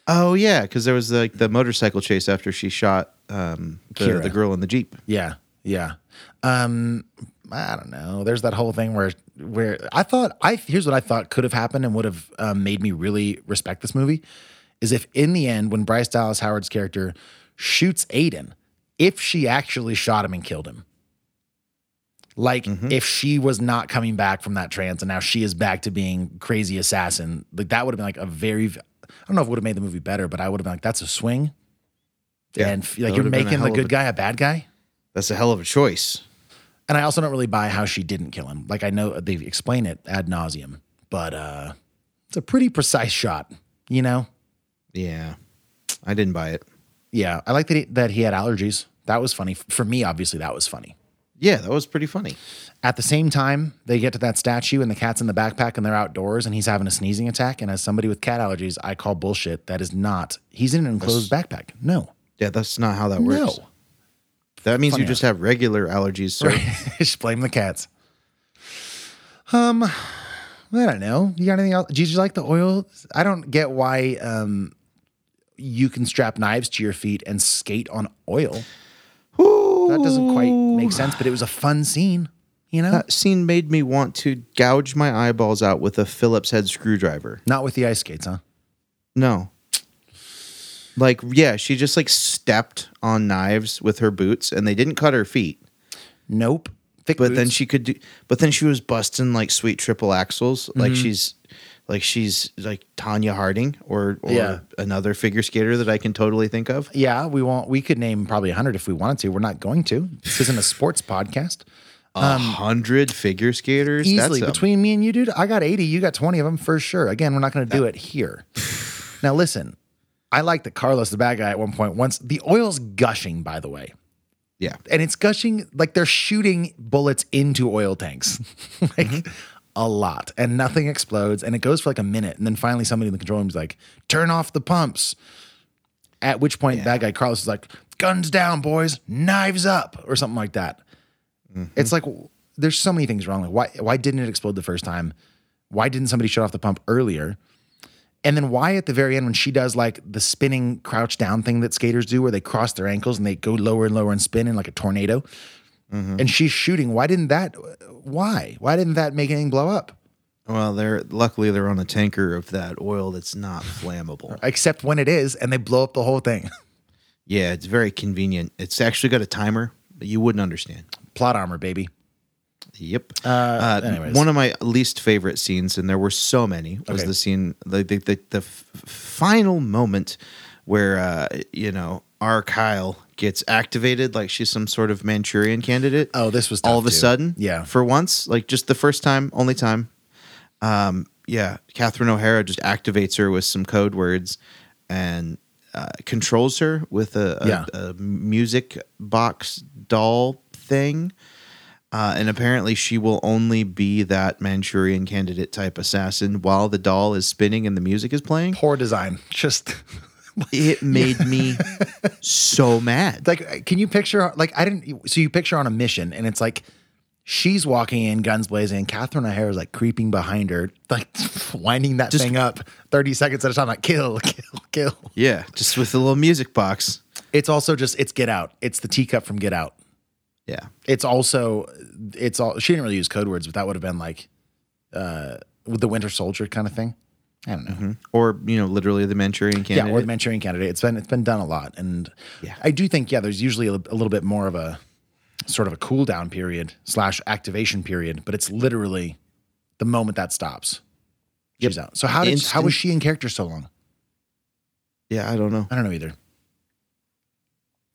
Oh yeah, because there was like the motorcycle chase after she shot um, the, the girl in the jeep. Yeah, yeah. Um, I don't know. There's that whole thing where where I thought I here's what I thought could have happened and would have um, made me really respect this movie is if in the end when Bryce Dallas Howard's character shoots Aidan, if she actually shot him and killed him. Like if she was not coming back from that trance and now she is back to being crazy assassin, like that would have been like a very I don't know if it would have made the movie better, but I would have been like, that's a swing. Yeah, and like you're would have been a making the good a- guy a bad guy. That's a hell of a choice. And I also don't really buy how she didn't kill him. Like I know they explain it ad nauseum, but uh, it's a pretty precise shot. You know? Yeah, I didn't buy it. Yeah, I like that he, that he had allergies. That was funny for me. Obviously, that was funny. Yeah, that was pretty funny. At the same time, they get to that statue and the cat's in the backpack and they're outdoors and he's having a sneezing attack. And as somebody with cat allergies, I call bullshit. That is not. He's in an enclosed backpack. No, Yeah, that's not how that works. no. That means Funny you just have regular allergies, sir. Just blame the cats. Um, I don't know. You got anything else? Did you like the oil? I don't get why um you can strap knives to your feet and skate on oil. That doesn't quite make sense, but it was a fun scene. You know, That scene made me want to gouge my eyeballs out with a Phillips head screwdriver. not with the ice skates, huh? No. Like, yeah, she just like stepped on knives with her boots and they didn't cut her feet. Nope. Thick But then she could do but then she was busting like sweet triple axels. Mm-hmm. Like she's like she's like Tonya Harding or or Yeah. another figure skater that I can totally think of. Yeah, we won't. We could name probably a hundred if we wanted to. We're not going to. This isn't a sports podcast. A hundred figure skaters. Um, easily That's a- between me and you, dude. I got 80. You got 20 of them for sure. Again, we're not going to do it here. now, listen, I like that Carlos, the bad guy, at one point, once the oil's gushing, by the way, yeah. and it's gushing like they're shooting bullets into oil tanks, like Mm-hmm. A lot, and nothing explodes, and it goes for like a minute, and then finally somebody in the control room is like, "Turn off the pumps." At which point, that guy Carlos is like, "Guns down, boys! Knives up!" or something like that. Mm-hmm. It's like there's so many things wrong. Like why why didn't it explode the first time? Why didn't somebody shut off the pump earlier? And then why at the very end when she does like the spinning crouch down thing that skaters do where they cross their ankles and they go lower and lower and spin in like a tornado and she's shooting why didn't that why why didn't that make anything blow up Well, they're luckily they're on a tanker of that oil that's not flammable. except when it is and they blow up the whole thing Yeah, it's very convenient. It's actually got a timer, but you wouldn't understand. plot armor baby Yep. Uh, Uh, one of my least favorite scenes, and there were so many, was Okay. the scene, the the, the, the f- final moment where uh, you know our Kyle gets activated like she's some sort of Manchurian candidate. Oh, this was all of a too. sudden, Yeah. for once, like just the first time, only time. Um, yeah, Catherine O'Hara just activates her with some code words and uh, controls her with a, a, Yeah. a music box doll thing. Uh, and apparently, she will only be that Manchurian candidate type assassin while the doll is spinning and the music is playing. Poor design. Just It made me so mad. like, can you picture? Like, I didn't. So you picture on a mission, and it's like she's walking in, guns blazing, and Catherine O'Hara is like creeping behind her, like winding that Just- thing up thirty seconds at a time, like kill, kill, kill. Yeah, just with a little music box. It's also just it's Get Out. It's the teacup from Get Out. Yeah. It's also it's all. She didn't really use code words, but that would have been like uh with the Winter Soldier kind of thing. I don't know. Mm-hmm. Or, you know, literally the Manchurian candidate. Yeah, or the Manchurian Candidate. It's been it's been done a lot, and Yeah. I do think yeah, there's usually a, a little bit more of a sort of a cool down period slash activation period, but it's literally the moment that stops. She's out. So how did how was she in character so long? yeah, I don't know. I don't know either.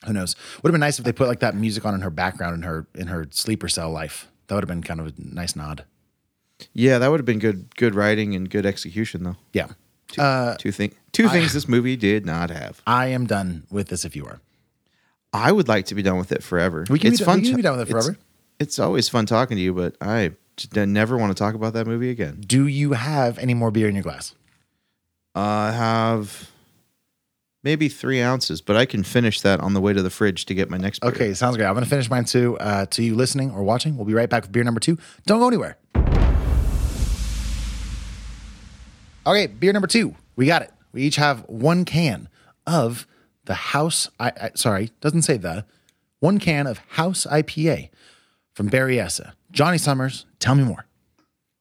Who knows? Would have been nice if they put like that music on in her background in her in her sleeper cell life. That would have been kind of a nice nod. Yeah, that would have been good good writing and good execution though. Yeah. Two, Uh, two thing two things this movie did not have. I am done with this. If you are, I would like to be done with it forever. We can it's be- fun we can to- be done with it forever. It's, always fun talking to you, but I never want to talk about that movie again. do you have any more beer in your glass? I have maybe three ounces, but I can finish that on the way to the fridge to get my next beer. Okay, sounds great. I'm going to finish mine too. Uh, to you listening or watching, we'll be right back with beer number two. Don't go anywhere. Okay, beer number two. We got it. We each have one can of the House. I, I sorry, doesn't say the one can of House IPA from Berryessa. Jonny Summers, tell me more.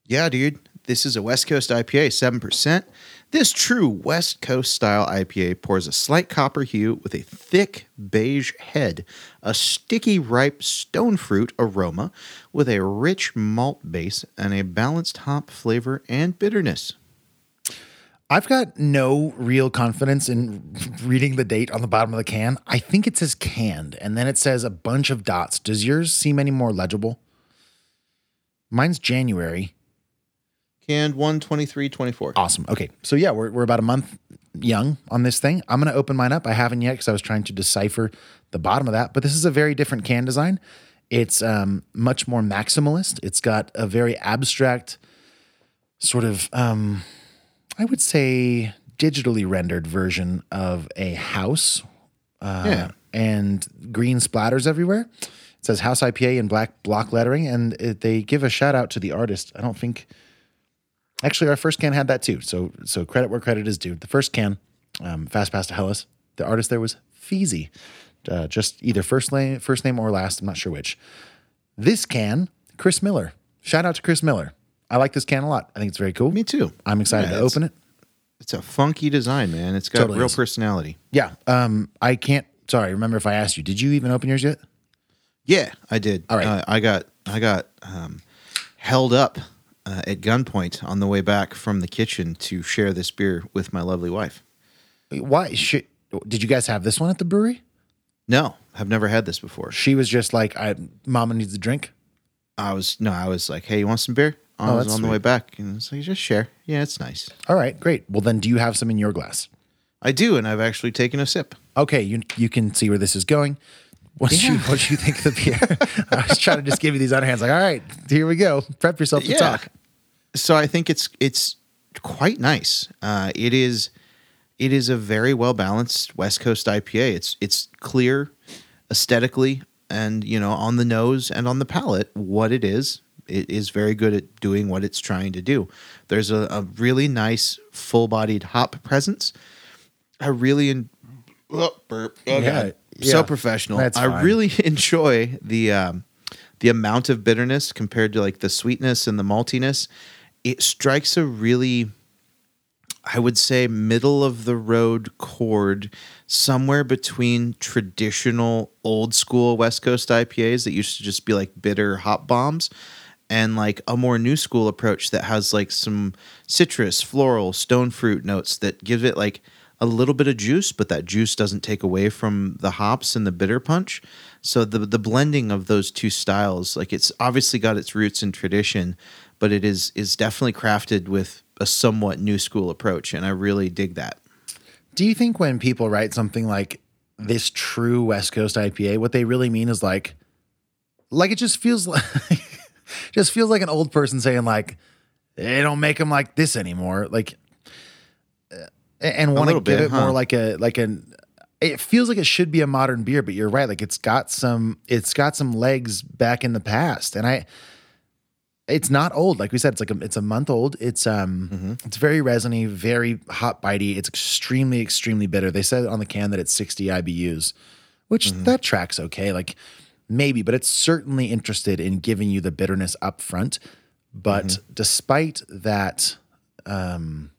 Yeah, dude. This is a West Coast IPA, 7%. This true West Coast style IPA pours a slight copper hue with a thick beige head, a sticky ripe stone fruit aroma with a rich malt base and a balanced hop flavor and bitterness. I've got no real confidence in reading the date on the bottom of the can. I think it says canned, and then it says a bunch of dots. Does yours seem any more legible? Mine's January. Canned 123.24. Awesome. Okay. So, yeah, we're, we're about a month young on this thing. I'm going to open mine up. I haven't yet because I was trying to decipher the bottom of that, but this is a very different can design. It's um, much more maximalist. It's got a very abstract, sort of, um, I would say, digitally rendered version of a house uh, Yeah. and green splatters everywhere. It says House IPA in black block lettering, and it, they give a shout out to the artist. I don't think, actually, our first can had that too. So, so credit where credit is due. The first can, um, Fast Pass to Helles, the artist there was Feezy, uh, just either first name, first name or last. I'm not sure which. This can, Chris Miller. Shout out to Chris Miller. I like this can a lot. I think it's very cool. Me too. I'm excited Yeah, to it's- open it. It's a funky design, man. It's got Totally real is. personality. Yeah. Um, I can't. Sorry. Remember if I asked you, did you even open yours yet? Yeah, I did. All right. Uh, I got I got um, held up uh, at gunpoint on the way back from the kitchen to share this beer with my lovely wife. Why? Should, did you guys have this one at the brewery? No, I've never had this before. She was just like, I, "Mama needs a drink." I was no, I was like, "Hey, you want some beer?" I Oh, was on the way back, and it's like, "Just share." Yeah, it's nice. All right, great. Well, then, do you have some in your glass? I do, and I've actually taken a sip. Okay, you you can see where this is going. What you what do you think of the beer? I was trying to just give you these underhands, like, all right, here we go. Prep yourself to Yeah. talk. So I think it's it's quite nice. Uh, it is it is a very well balanced West Coast IPA. It's it's clear aesthetically and you know on the nose and on the palate what it is. It is very good at doing what it's trying to do. There's a, a really nice full bodied hop presence. I really en- oh, burp. Oh, Yeah, yeah. so professional. That's I fine. really enjoy the um, the amount of bitterness compared to like the sweetness and the maltiness. It strikes a really, I would say, middle of the road chord, somewhere between traditional old school West Coast IPAs that used to just be like bitter hop bombs. And like a more new school approach that has like some citrus, floral, stone fruit notes that give it like a little bit of juice, but that juice doesn't take away from the hops and the bitter punch. So the the blending of those two styles, like it's obviously got its roots in tradition, but it is is definitely crafted with a somewhat new school approach, and I really dig that. Do you think when people write something like this true West Coast IPA, what they really mean is like, like it just feels like, just feels like an old person saying like, they don't make them like this anymore. Like, uh, and want to give bit, it more like a like an. It feels like it should be a modern beer, but you're right. Like it's got some, it's got some legs back in the past, and I. It's not old, like we said. It's like a, it's a month old. It's um, it's very resiny, very hot bitey. It's extremely, extremely bitter. They said on the can that it's 60 IBUs, which that tracks okay. Like maybe, but it's certainly interested in giving you the bitterness up front. But despite that, um,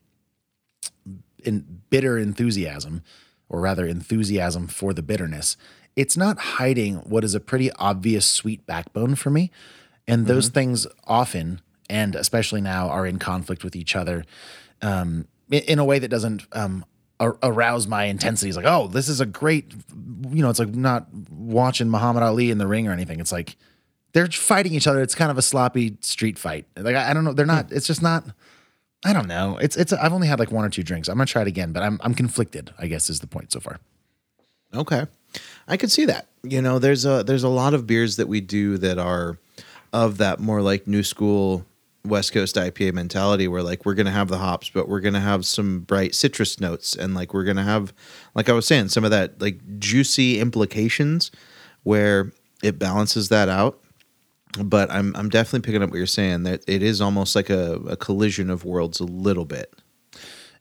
in bitter enthusiasm, or rather enthusiasm for the bitterness, it's not hiding what is a pretty obvious sweet backbone for me. And those things often, and especially now, are in conflict with each other um, in, a way that doesn't um, arouse my intensity. It's like, oh, this is a great, you know, it's like not watching Muhammad Ali in the ring or anything. It's like they're fighting each other. It's kind of a sloppy street fight. Like I, I don't know, they're not. It's just not. I don't know. It's it's. I've only had like one or two drinks. I'm gonna try it again, but I'm I'm conflicted. I guess is the point so far. Okay. I could see that. You know, there's a there's a lot of beers that we do that are of that more like new school West Coast IPA mentality where like we're gonna have the hops, but we're gonna have some bright citrus notes and like we're gonna have like I was saying, some of that like juicy implications where it balances that out. But I'm I'm definitely picking up what you're saying that it is almost like a, a collision of worlds a little bit.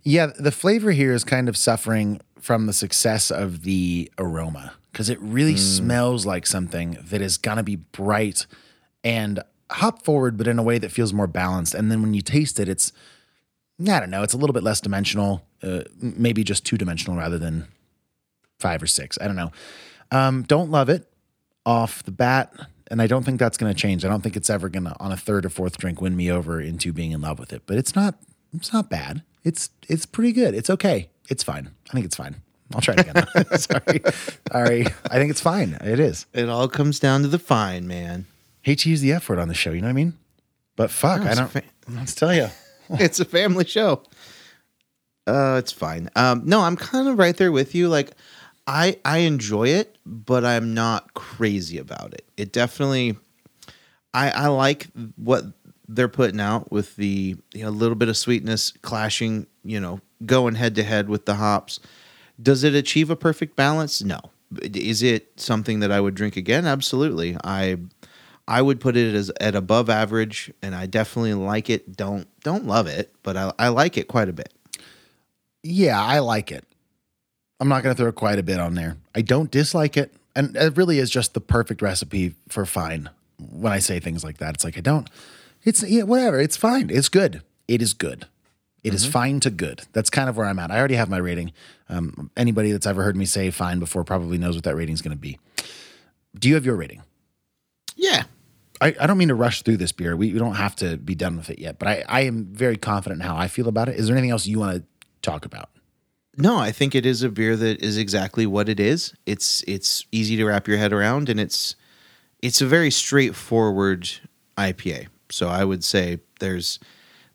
Yeah, the flavor here is kind of suffering from the success of the aroma because it really mm. smells like something that is gonna be bright and hop forward, but in a way that feels more balanced. And then when you taste it, it's I don't know, it's a little bit less dimensional, uh, maybe just two dimensional rather than five or six. I don't know. Um, don't love it off the bat, and I don't think that's going to change. I don't think it's ever going to, on a third or fourth drink, win me over into being in love with it. But it's not, it's not bad. It's it's pretty good. It's okay. It's fine. I think it's fine. I'll try it again. Sorry, sorry. I think it's fine. It is. It all comes down to the fine, man. Hate to use the F word on the show. You know what I mean? But fuck, No, I don't. fa- let's tell you. it's a family show. Uh, it's fine. Um, no, I'm kind of right there with you. Like, I I enjoy it, but I'm not crazy about it. It definitely, I I like what they're putting out with the you know, little bit of sweetness clashing. You know, going head to head with the hops. Does it achieve a perfect balance? No. Is it something that I would drink again? Absolutely. I I would put it as at above average, and I definitely like it. Don't don't love it, but I, I like it quite a bit. Yeah, I like it. I'm not going to throw quite a bit on there. I don't dislike it. And it really is just the perfect recipe for fine. When I say things like that, it's like I don't, it's yeah, whatever. It's fine. It's good. It is good. It is fine to good. That's kind of where I'm at. I already have my rating. Um, anybody that's ever heard me say fine before probably knows what that rating is going to be. Do you have your rating? Yeah. I, I don't mean to rush through this beer. We, we don't have to be done with it yet, but I, I am very confident in how I feel about it. Is there anything else you want to talk about? No, I think it is a beer that is exactly what it is. It's it's easy to wrap your head around, and it's it's a very straightforward IPA. So I would say there's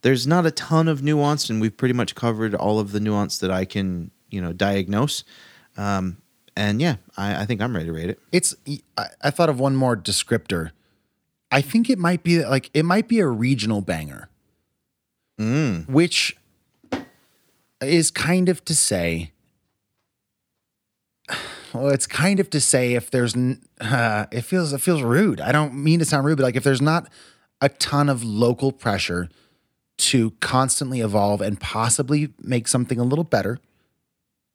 there's not a ton of nuance, and we've pretty much covered all of the nuance that I can you know diagnose. Um, and yeah, I, I think I'm ready to rate it. It's I, I thought of one more descriptor. I think it might be like it might be a regional banger, which is kind of to say. Well, it's kind of to say if there's, uh, it feels it feels rude. I don't mean to sound rude, but like if there's not a ton of local pressure to constantly evolve and possibly make something a little better,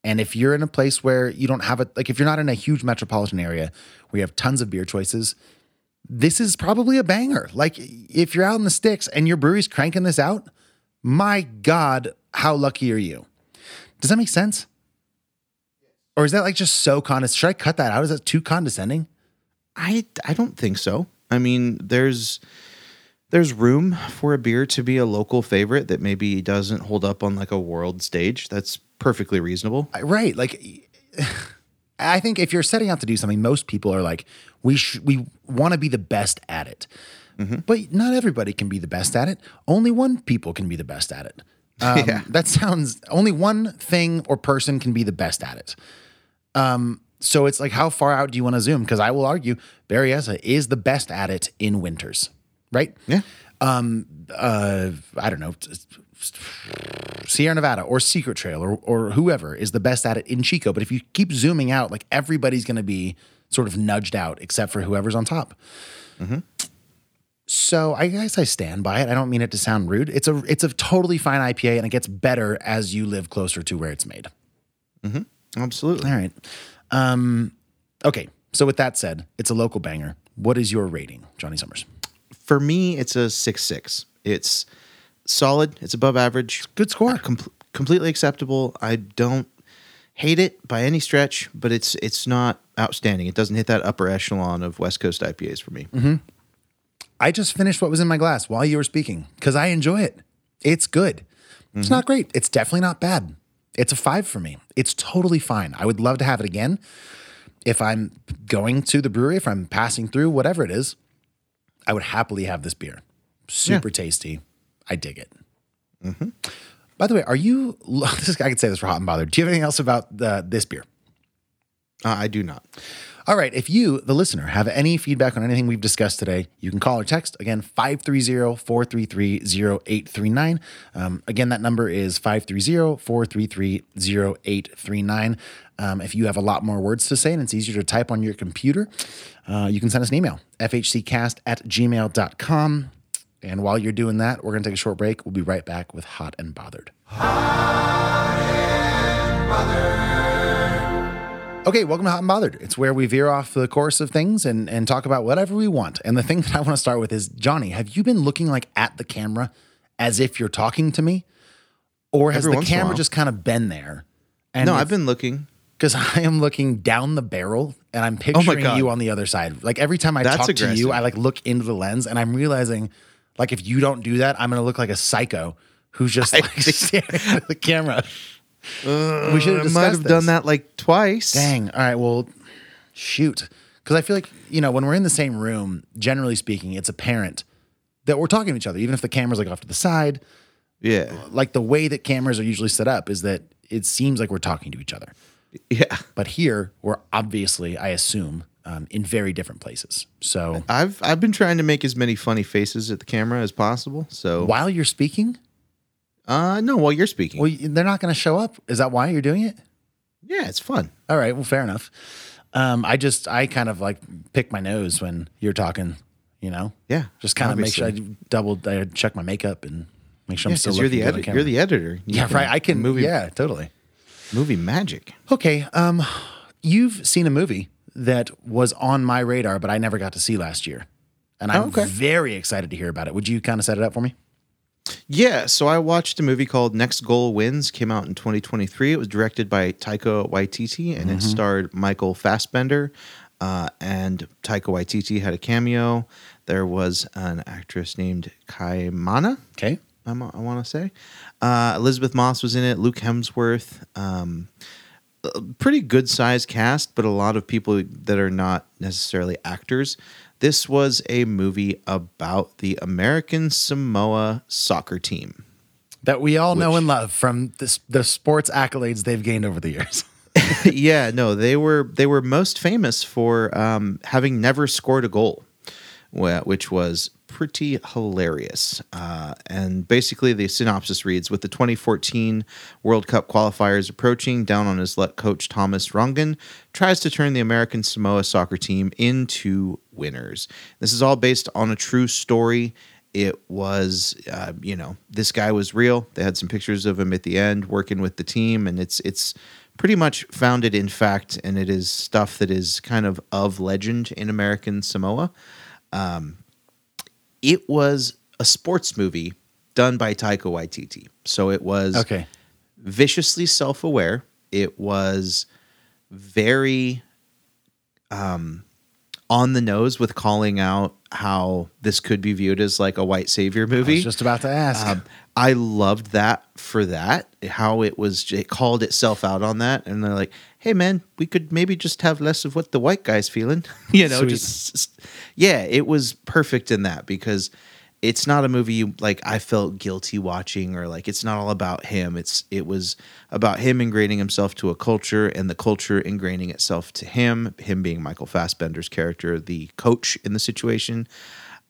and if you're in a place where you don't have it, like if you're not in a huge metropolitan area where you have tons of beer choices, this is probably a banger. Like if you're out in the sticks and your brewery's cranking this out, my God, how lucky are you? Does that make sense? Or is that like just so condescending? Should I cut that out? Is that too condescending? I I don't think so. I mean, there's there's room for a beer to be a local favorite that maybe doesn't hold up on like a world stage. That's perfectly reasonable. Right. Like, I think if you're setting out to do something, most people are like, we sh- we want to be the best at it. But not everybody can be the best at it. Only one people can be the best at it. Um, Yeah. That sounds only one thing or person can be the best at it. Um, so it's like, how far out do you want to zoom? Because I will argue Berryessa is the best at it in winters, right? Yeah. Um, uh, I don't know, Sierra Nevada or Secret Trail or or whoever is the best at it in Chico. But if you keep zooming out, like everybody's going to be sort of nudged out, except for whoever's on top. Mm-hmm. So I guess I stand by it. I don't mean it to sound rude. It's a it's a totally fine IPA, and it gets better as you live closer to where it's made. Mm-hmm. Absolutely. All right. Um, okay. So with that said, it's a local banger. What is your rating, Jonny Summers? For me, it's a six six. It's solid. It's above average. Good score. Uh, Com- completely acceptable. I don't hate it by any stretch, but it's it's not outstanding. It doesn't hit that upper echelon of West Coast IPAs for me. Mm-hmm. I just finished what was in my glass while you were speaking because I enjoy it. It's good. It's mm-hmm. not great. It's definitely not bad. It's a five for me. It's totally fine. I would love to have it again. If I'm going to the brewery, if I'm passing through, whatever it is, I would happily have this beer. Super tasty. I dig it. Mm-hmm. By the way, are you? This I could say this for hot and bothered. Do you have anything else about the, this beer? Uh, I do not. All right. If you, the listener, have any feedback on anything we've discussed today, you can call or text again 530 433 0839. Um, Again, that number is 530 433 0839. Um, If you have a lot more words to say and it's easier to type on your computer, uh, you can send us an email fhccast at gmail.com. And while you're doing that, we're going to take a short break. We'll be right back with Hot and Bothered. Okay, welcome to Hot and Bothered. It's where we veer off the course of things and, and talk about whatever we want. And the thing that I want to start with is Jonny, have you been looking like at the camera as if you're talking to me? Or has Every the once in a camera while. just kind of been there? And no, I've been looking. because I am looking down the barrel and I'm oh picturing God. you on the other side. Like every time I That's talk to aggressive. you, I like look into the lens and I'm realizing like if you don't do that, I'm gonna look like a psycho who's just like staring at the camera. We should have might have done that like twice. Dang. All right. Well, shoot. Because I feel like, you know, when we're in the same room, generally speaking, it's apparent that we're talking to each other, even if the camera's like off to the side. Yeah. Like the way that cameras are usually set up is that it seems like we're talking to each other. Yeah. But here, we're obviously, I assume, um, in very different places. So I've I've been trying to make as many funny faces at the camera as possible. So while you're speaking, uh no, while you're speaking. well, they're not going to show up. Is that why you're doing it? yeah, it's fun. All right. Well, fair enough. Um, I just, I kind of like pick my nose when you're talking, you know? Yeah, Just kind of make sure I obviously. double, I check my makeup and make sure Yeah, I'm still you're the looking good on editor. You're the editor. You Yeah, right. I can, movie. yeah, totally. movie magic. Okay. Um, you've seen a movie that was on my radar, but I never got to see last year. And I'm Oh, okay. very excited to hear about it. Would you kind of set it up for me? Yeah, so I watched a movie called Next Goal Wins. Came out in 2023. It was directed by Taika Waititi, and Mm-hmm. it starred Michael Fassbender. Uh, and Taika Waititi had a cameo. There was an actress named Kaimana. Okay. I'm, I want to say. Uh, Elisabeth Moss was in it. Luke Hemsworth. Um, a pretty good sized cast, but a lot of people that are not necessarily actors. This was a movie about the American Samoa soccer team. That we all know and love from this, the sports accolades they've gained over the years. yeah, no, they were they were most famous for um, having never scored a goal, wh- which was pretty hilarious. Uh, and basically, the synopsis reads: With the 2014 World Cup qualifiers approaching, down on his luck, coach Thomas Rongen tries to turn the American Samoa soccer team into winners. This is all based on a true story. It was, uh, you know, this guy was real. They had some pictures of him at the end working with the team, and it's it's pretty much founded in fact, and it is stuff that is kind of of legend in American Samoa. Um, it was a sports movie done by Taika Waititi, so it was Okay. viciously self-aware. It was very um, on the nose with calling out how this could be viewed as like a white savior I movie. was just about to ask. Um, I loved that for that, how it was, it called itself out on that. And they're like, hey, man, we could maybe just have less of what the white guy's feeling. you know, just, just- yeah, it was perfect in that because it's not a movie you like I felt guilty watching or like it's not all about him. It's it was about him ingraining himself to a culture and the culture ingraining itself to him, him being Michael Fassbender's character, the coach in the situation.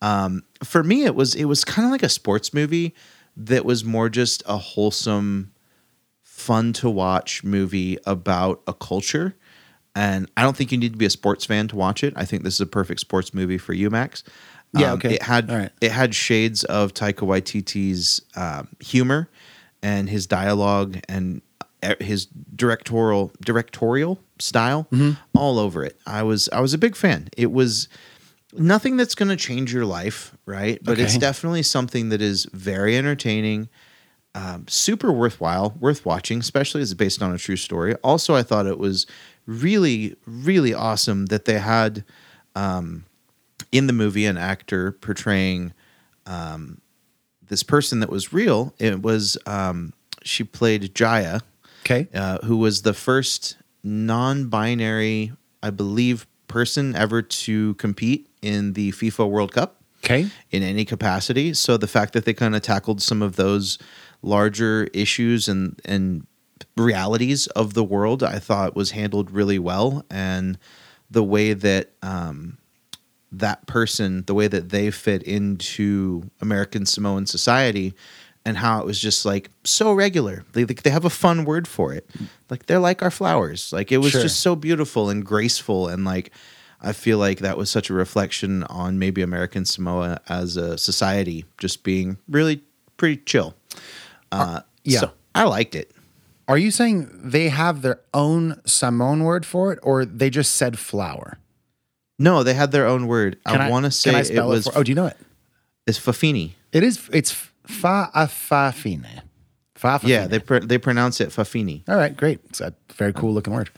Um, for me it was it was kind of like a sports movie that was more just a wholesome fun to watch movie about a culture. And I don't think you need to be a sports fan to watch it. I think this is a perfect sports movie for you, Max. Yeah, Um, okay. It had right. it had shades of Taika Waititi's um, humor and his dialogue and uh, his directorial directorial style Mm-hmm. all over it. I was I was a big fan. It was nothing that's going to change your life, right? But it's definitely something that is very entertaining, um, super worthwhile, worth watching, especially as it's based on a true story. Also, I thought it was really, really awesome that they had um, in the movie an actor portraying um, this person that was real. It was um, she played Jaya, Okay. uh, who was the first non-binary, I believe, person ever to compete in the FIFA World Cup Okay. in any capacity. So the fact that they kind of tackled some of those larger issues and and realities of the world, I thought was handled really well, and the way that um, that person, the way that they fit into American Samoan society. And how it was just like so regular. They they have a fun word for it. Like they're like our flowers. Like it was Sure. just so beautiful and graceful and like I feel like that was such a reflection on maybe American Samoa as a society just being really pretty chill. Uh, yeah. so I liked it. Are you saying they have their own Samoan word for it, or they just said flower? No, they had their own word. Can I, want to say can I it was for, oh, do you know it? it's Fafini. It is. It's fa'afafine. Fa Yeah, they pr- they pronounce it Fafini. All right, great. It's a very cool looking word.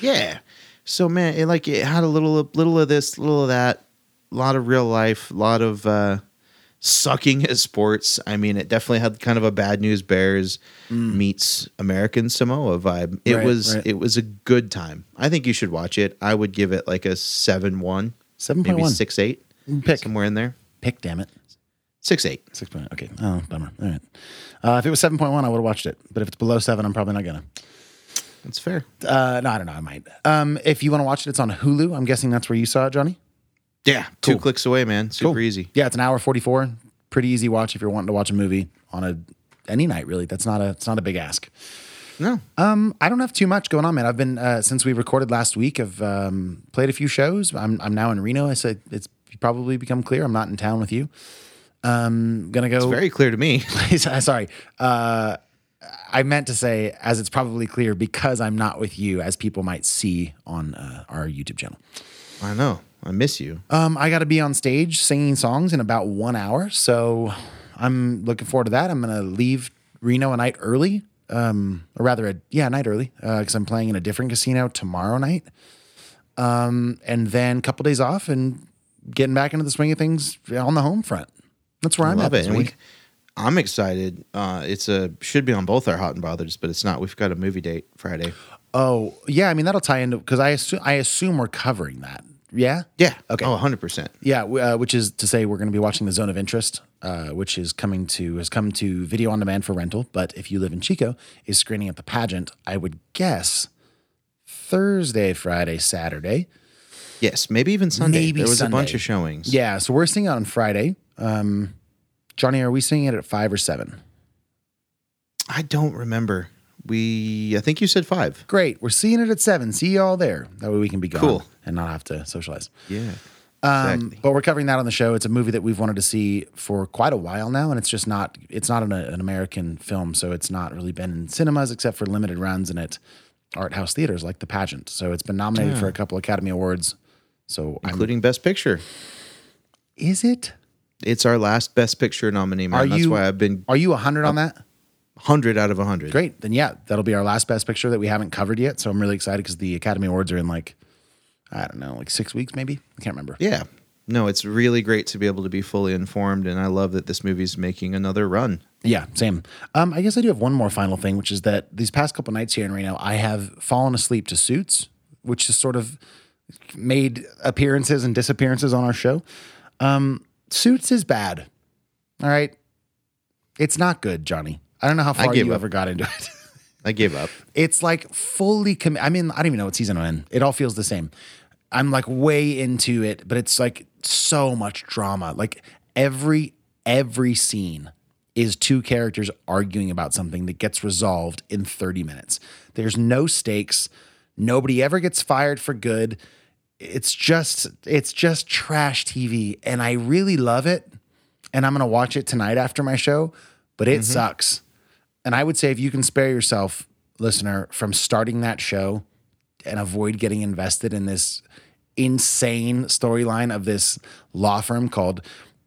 Yeah. So man, it like it had a little little of this, little of that, a lot of real life, a lot of uh sucking at sports. I mean, it definitely had kind of a bad news bears meets American Samoa vibe. It Mm. Right, was right. it was a good time. I think you should watch it. I would give it like a 7-1, 7.1. maybe 6-8, Pick. somewhere in there. Pick, damn it. 6-8. Six point. Okay. Oh, bummer. All right. Uh, if it was seven point one, I would have watched it. But if it's below seven, I'm probably not gonna. That's fair. Uh, no, I don't know. I might. Um, if you want to watch it, it's on Hulu. I'm guessing that's where you saw it, Jonny. Yeah, two Cool. clicks away, man. Super Cool. easy. Yeah, it's an hour forty four. Pretty easy watch if you're wanting to watch a movie on a any night. Really, that's not a. It's not a big ask. No. Um, I don't have too much going on, man. I've been uh, since we recorded last week. I've um, played a few shows. I'm I'm now in Reno. I said it's probably become clear. I'm not in town with you. Um, gonna go. It's very clear to me. Sorry. Uh, I meant to say, as it's probably clear, because I'm not with you, as people might see on uh, our YouTube channel. I know. I miss you. Um, I got to be on stage singing songs in about one hour, so I'm looking forward to that. I'm gonna leave Reno a night early, um, or rather, a, yeah, a night early, because I'm playing in a different casino tomorrow night, um, and then a couple days off and getting back into the swing of things on the home front. That's where I I'm love at it. this And we. I'm excited. Uh, it's a should be on both our hot and bothers, but it's not. We've got a movie date Friday. Oh, yeah. I mean, that'll tie into because I assume I assume we're covering that. Yeah. Yeah. Okay. Oh, 100 percent. Yeah, w- uh, which is to say we're going to be watching the Zone of Interest, uh, which is coming to has come to video on demand for rental. But if you live in Chico, is screening at the pageant. I would guess Thursday, Friday, Saturday. Yes, maybe even Sunday. Maybe there was a bunch of showings. Yeah, so we're seeing it on Friday. Um, Jonny, are we seeing it at five or seven? I don't remember. We I think you said five. Great, we're seeing it at seven. See you all there. That way we can be gone Cool. and not have to socialize. Yeah. Um, Exactly. But we're covering that on the show. It's a movie that we've wanted to see for quite a while now, and it's just not. It's not an, an American film, so it's not really been in cinemas except for limited runs and at art house theaters like The Pageant. So it's been nominated for a couple Academy Awards. So I'm, Including Best Picture. is it? It's our last Best Picture nominee, man. Are That's you- why I've been Are you hundred on that? Hundred out of hundred. Great. Then yeah, that'll be our last Best Picture that we haven't covered yet. So I'm really excited because the Academy Awards are in like I don't know, like six weeks maybe. I can't remember. Yeah. No, it's really great to be able to be fully informed, and I love that this movie's making another run. Yeah, same. Um, I guess I do have one more final thing, which is that these past couple nights here in Reno, I have fallen asleep to Suits, which has sort of made appearances and disappearances on our show. Um, Suits is bad. All right. It's not good, Jonny. I don't know how far you up. ever got into it. I gave up. it's like fully comm- I mean, I don't even know what season I'm in. It all feels the same. I'm like way into it, but it's like so much drama. Like every every scene is two characters arguing about something that gets resolved in 30 minutes. There's no stakes. Nobody ever gets fired for good. It's just it's just trash TV and I really love it and I'm going to watch it tonight after my show, but it mm-hmm. sucks. And I would say if you can spare yourself, listener, from starting that show and avoid getting invested in this insane storyline of this law firm called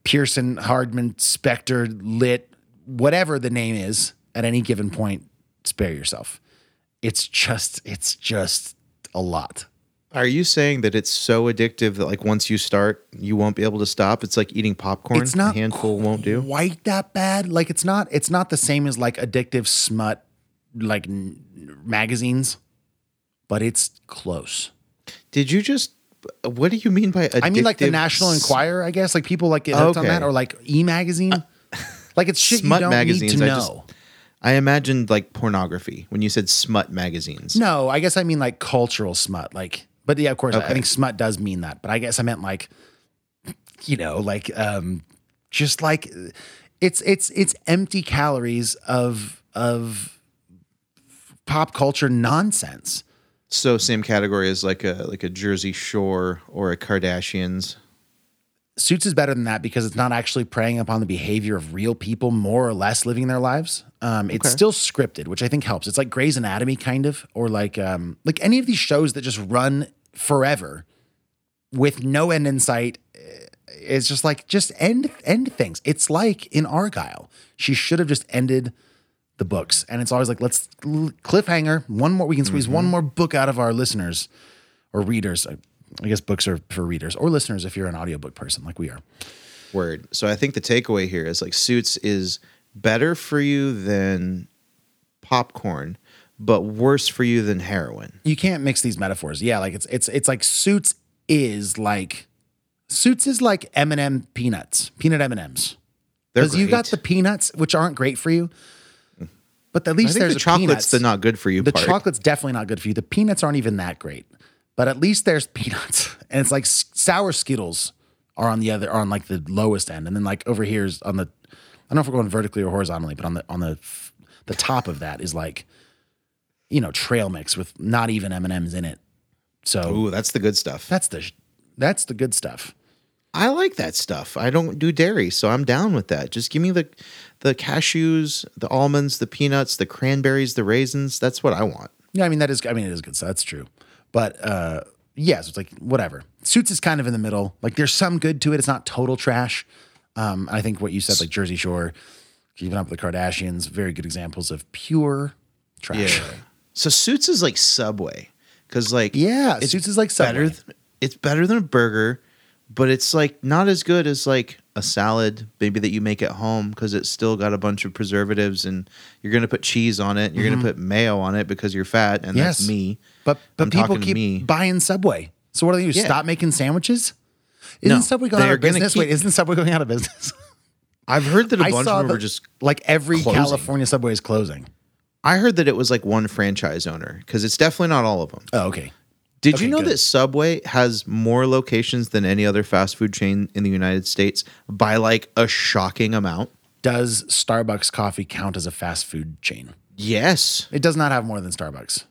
Pearson Hardman Specter Litt, whatever the name is at any given point, spare yourself. It's just, it's just a lot. Are you saying that it's so addictive that like once you start, you won't be able to stop? It's like eating popcorn. It's not a handful won't do. quite that bad. Like it's not it's not the same as like addictive smut like n- magazines, but it's close. Did you just? What do you mean by? Addictive? I mean like the National s- Enquirer, I guess. Like people like get hooked on Okay. that or like E magazine. like it's shit Smut you don't magazines. need to I know. just- I imagined like pornography when you said smut magazines. No, I guess I mean like cultural smut. Like, but yeah, of course, I think smut does mean that. But I guess I meant like, you know, like um, just like it's it's it's empty calories of of pop culture nonsense. So same category as like a like a Jersey Shore or a Kardashians. Suits is better than that because it's not actually preying upon the behavior of real people, more or less living their lives. Um, it's Okay. still scripted, which I think helps. It's like Grey's Anatomy, kind of, or like um, like any of these shows that just run forever with no end in sight. eh, It's just like just end end things. It's like in Argylle, she should have just ended the books, and it's always like let's cliffhanger one more. We can squeeze one more book out of our listeners or readers. I, I guess books are for readers or listeners if you're an audiobook person like we are. Word. So I think the takeaway here is like Suits is better for you than popcorn, but worse for you than heroin. You can't mix these metaphors. Yeah, like it's it's it's like Suits is like Suits is like M&M peanuts, peanut M&Ms. Because you got the peanuts, which aren't great for you, but at least there's the chocolate's peanuts. the not good for you The part. chocolate's definitely not good for you. The peanuts aren't even that great, but at least there's peanuts, and it's like s- sour Skittles are on the other are on like the lowest end, and then like over here is on the I don't know if we're going vertically or horizontally, but on the on the the top of that is like you know trail mix with not even M and M's in it. So Ooh, that's the good stuff. that's the that's the good stuff. I like that stuff. I don't do dairy, so I'm down with that. Just give me the the cashews, the almonds, the peanuts, the cranberries, the raisins. That's what I want. Yeah, I mean that is I mean it is good stuff. That's true, but uh yeah, so it's like whatever. Suits is kind of in the middle. Like there's some good to it. It's not total trash. Um, I think what you said, like Jersey Shore, keeping up with the Kardashians, very good examples of pure trash. So Suits is like Subway because like Yeah, Suits is like better. Th- it's better than a burger, but it's like not as good as like a salad maybe that you make at home because it's still got a bunch of preservatives and you're gonna put cheese on it. You're Mhm. gonna put mayo on it because you're fat and Yes. that's me. But but I'm people keep buying Subway. So what do they do? Yeah. Stop making sandwiches? Isn't No, Subway going out of business? keep- Wait, isn't Subway going out of business? I've heard that a I bunch of them the- are just like every closing. California Subway is closing. I heard that it was like one franchise owner because it's definitely not all of them. Oh, okay. Did Okay, you know good. that Subway has more locations than any other fast food chain in the United States by like a shocking amount? Does Starbucks coffee count as a fast food chain? Yes. It does not have more than Starbucks.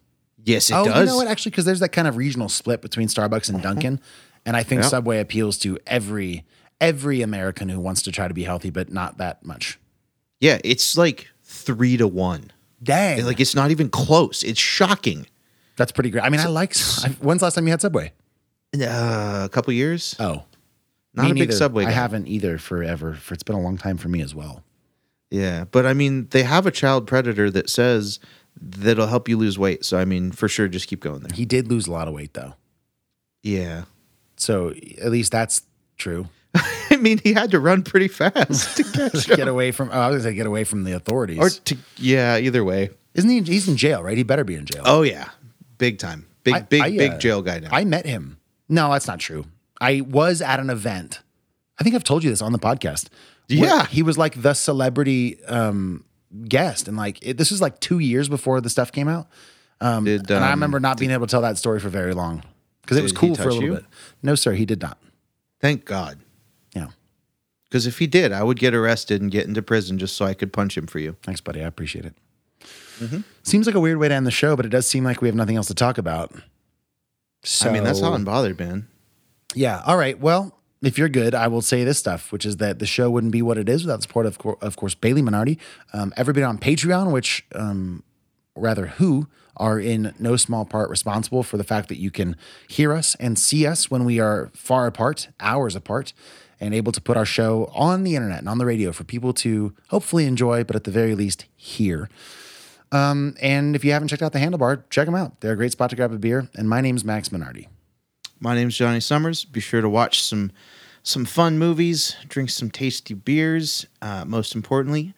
Yes, it oh, does. you know what? Actually, because there's that kind of regional split between Starbucks and uh-huh. Dunkin', and I think Yeah. Subway appeals to every every American who wants to try to be healthy, but not that much. Yeah, it's like three to one. Dang, Like it's not even close. It's shocking. that's pretty great. I mean, I like. When's the last time you had Subway? Uh, a couple years. Oh, Not me a big neither. Subway I haven't either forever. For it's been a long time for me as well. Yeah, but I mean, they have a child predator that says that'll help you lose weight. So I mean, for sure, just keep going there. He did lose a lot of weight though, Yeah. So at least that's true. I mean, he had to run pretty fast to catch get away from. Oh, I was gonna say get away from the authorities. Or to yeah, either way. Isn't he? He's in jail, right? He better be in jail. Oh yeah, big time, big I- big I, big uh, jail guy now. I met him. No, that's not true. I was at an event. I think I've told you this on the podcast Yeah. he was like the celebrity um, guest, and like it, this was like two years before the stuff came out. Um, Did, and I um, remember not being able to tell that story for very long because it was cool for a little you? bit. No, sir, he did not. Thank God. Yeah, Because if he did, I would get arrested and get into prison just so I could punch him for you. thanks, buddy. I appreciate it. Mm-hmm. Seems like a weird way to end the show, but it does seem like we have nothing else to talk about. So, I mean, that's how unbothered, man. Yeah. All right. Well, if you're good, I will say this stuff, which is that the show wouldn't be what it is without the support of, of course, Bailey Minardi, um, everybody on Patreon, which, um, rather, who are in no small part responsible for the fact that you can hear us and see us when we are far apart, hours apart, and able to put our show on the internet and on the radio for people to hopefully enjoy, but at the very least, hear. Um, and if you haven't checked out the Handlebar, check them out. They're a great spot to grab a beer. And my name's Max Minardi. My name's Jonny Summers. Be sure to watch some some fun movies, drink some tasty beers. Uh, most importantly,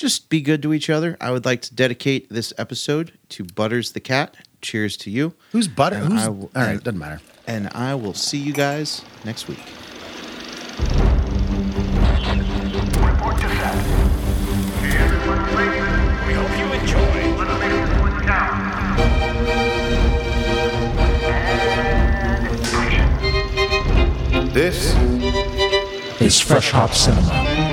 just be good to each other. I would like to dedicate this episode to Butters the cat. Cheers to you. Who's Butter? And Who's, I all will- right, and- doesn't matter. And I will see you guys next week. Report to set. Hey, everyone, ladies. We hope you enjoy. Let's make this one count. And. This is Fresh Hop Cinema.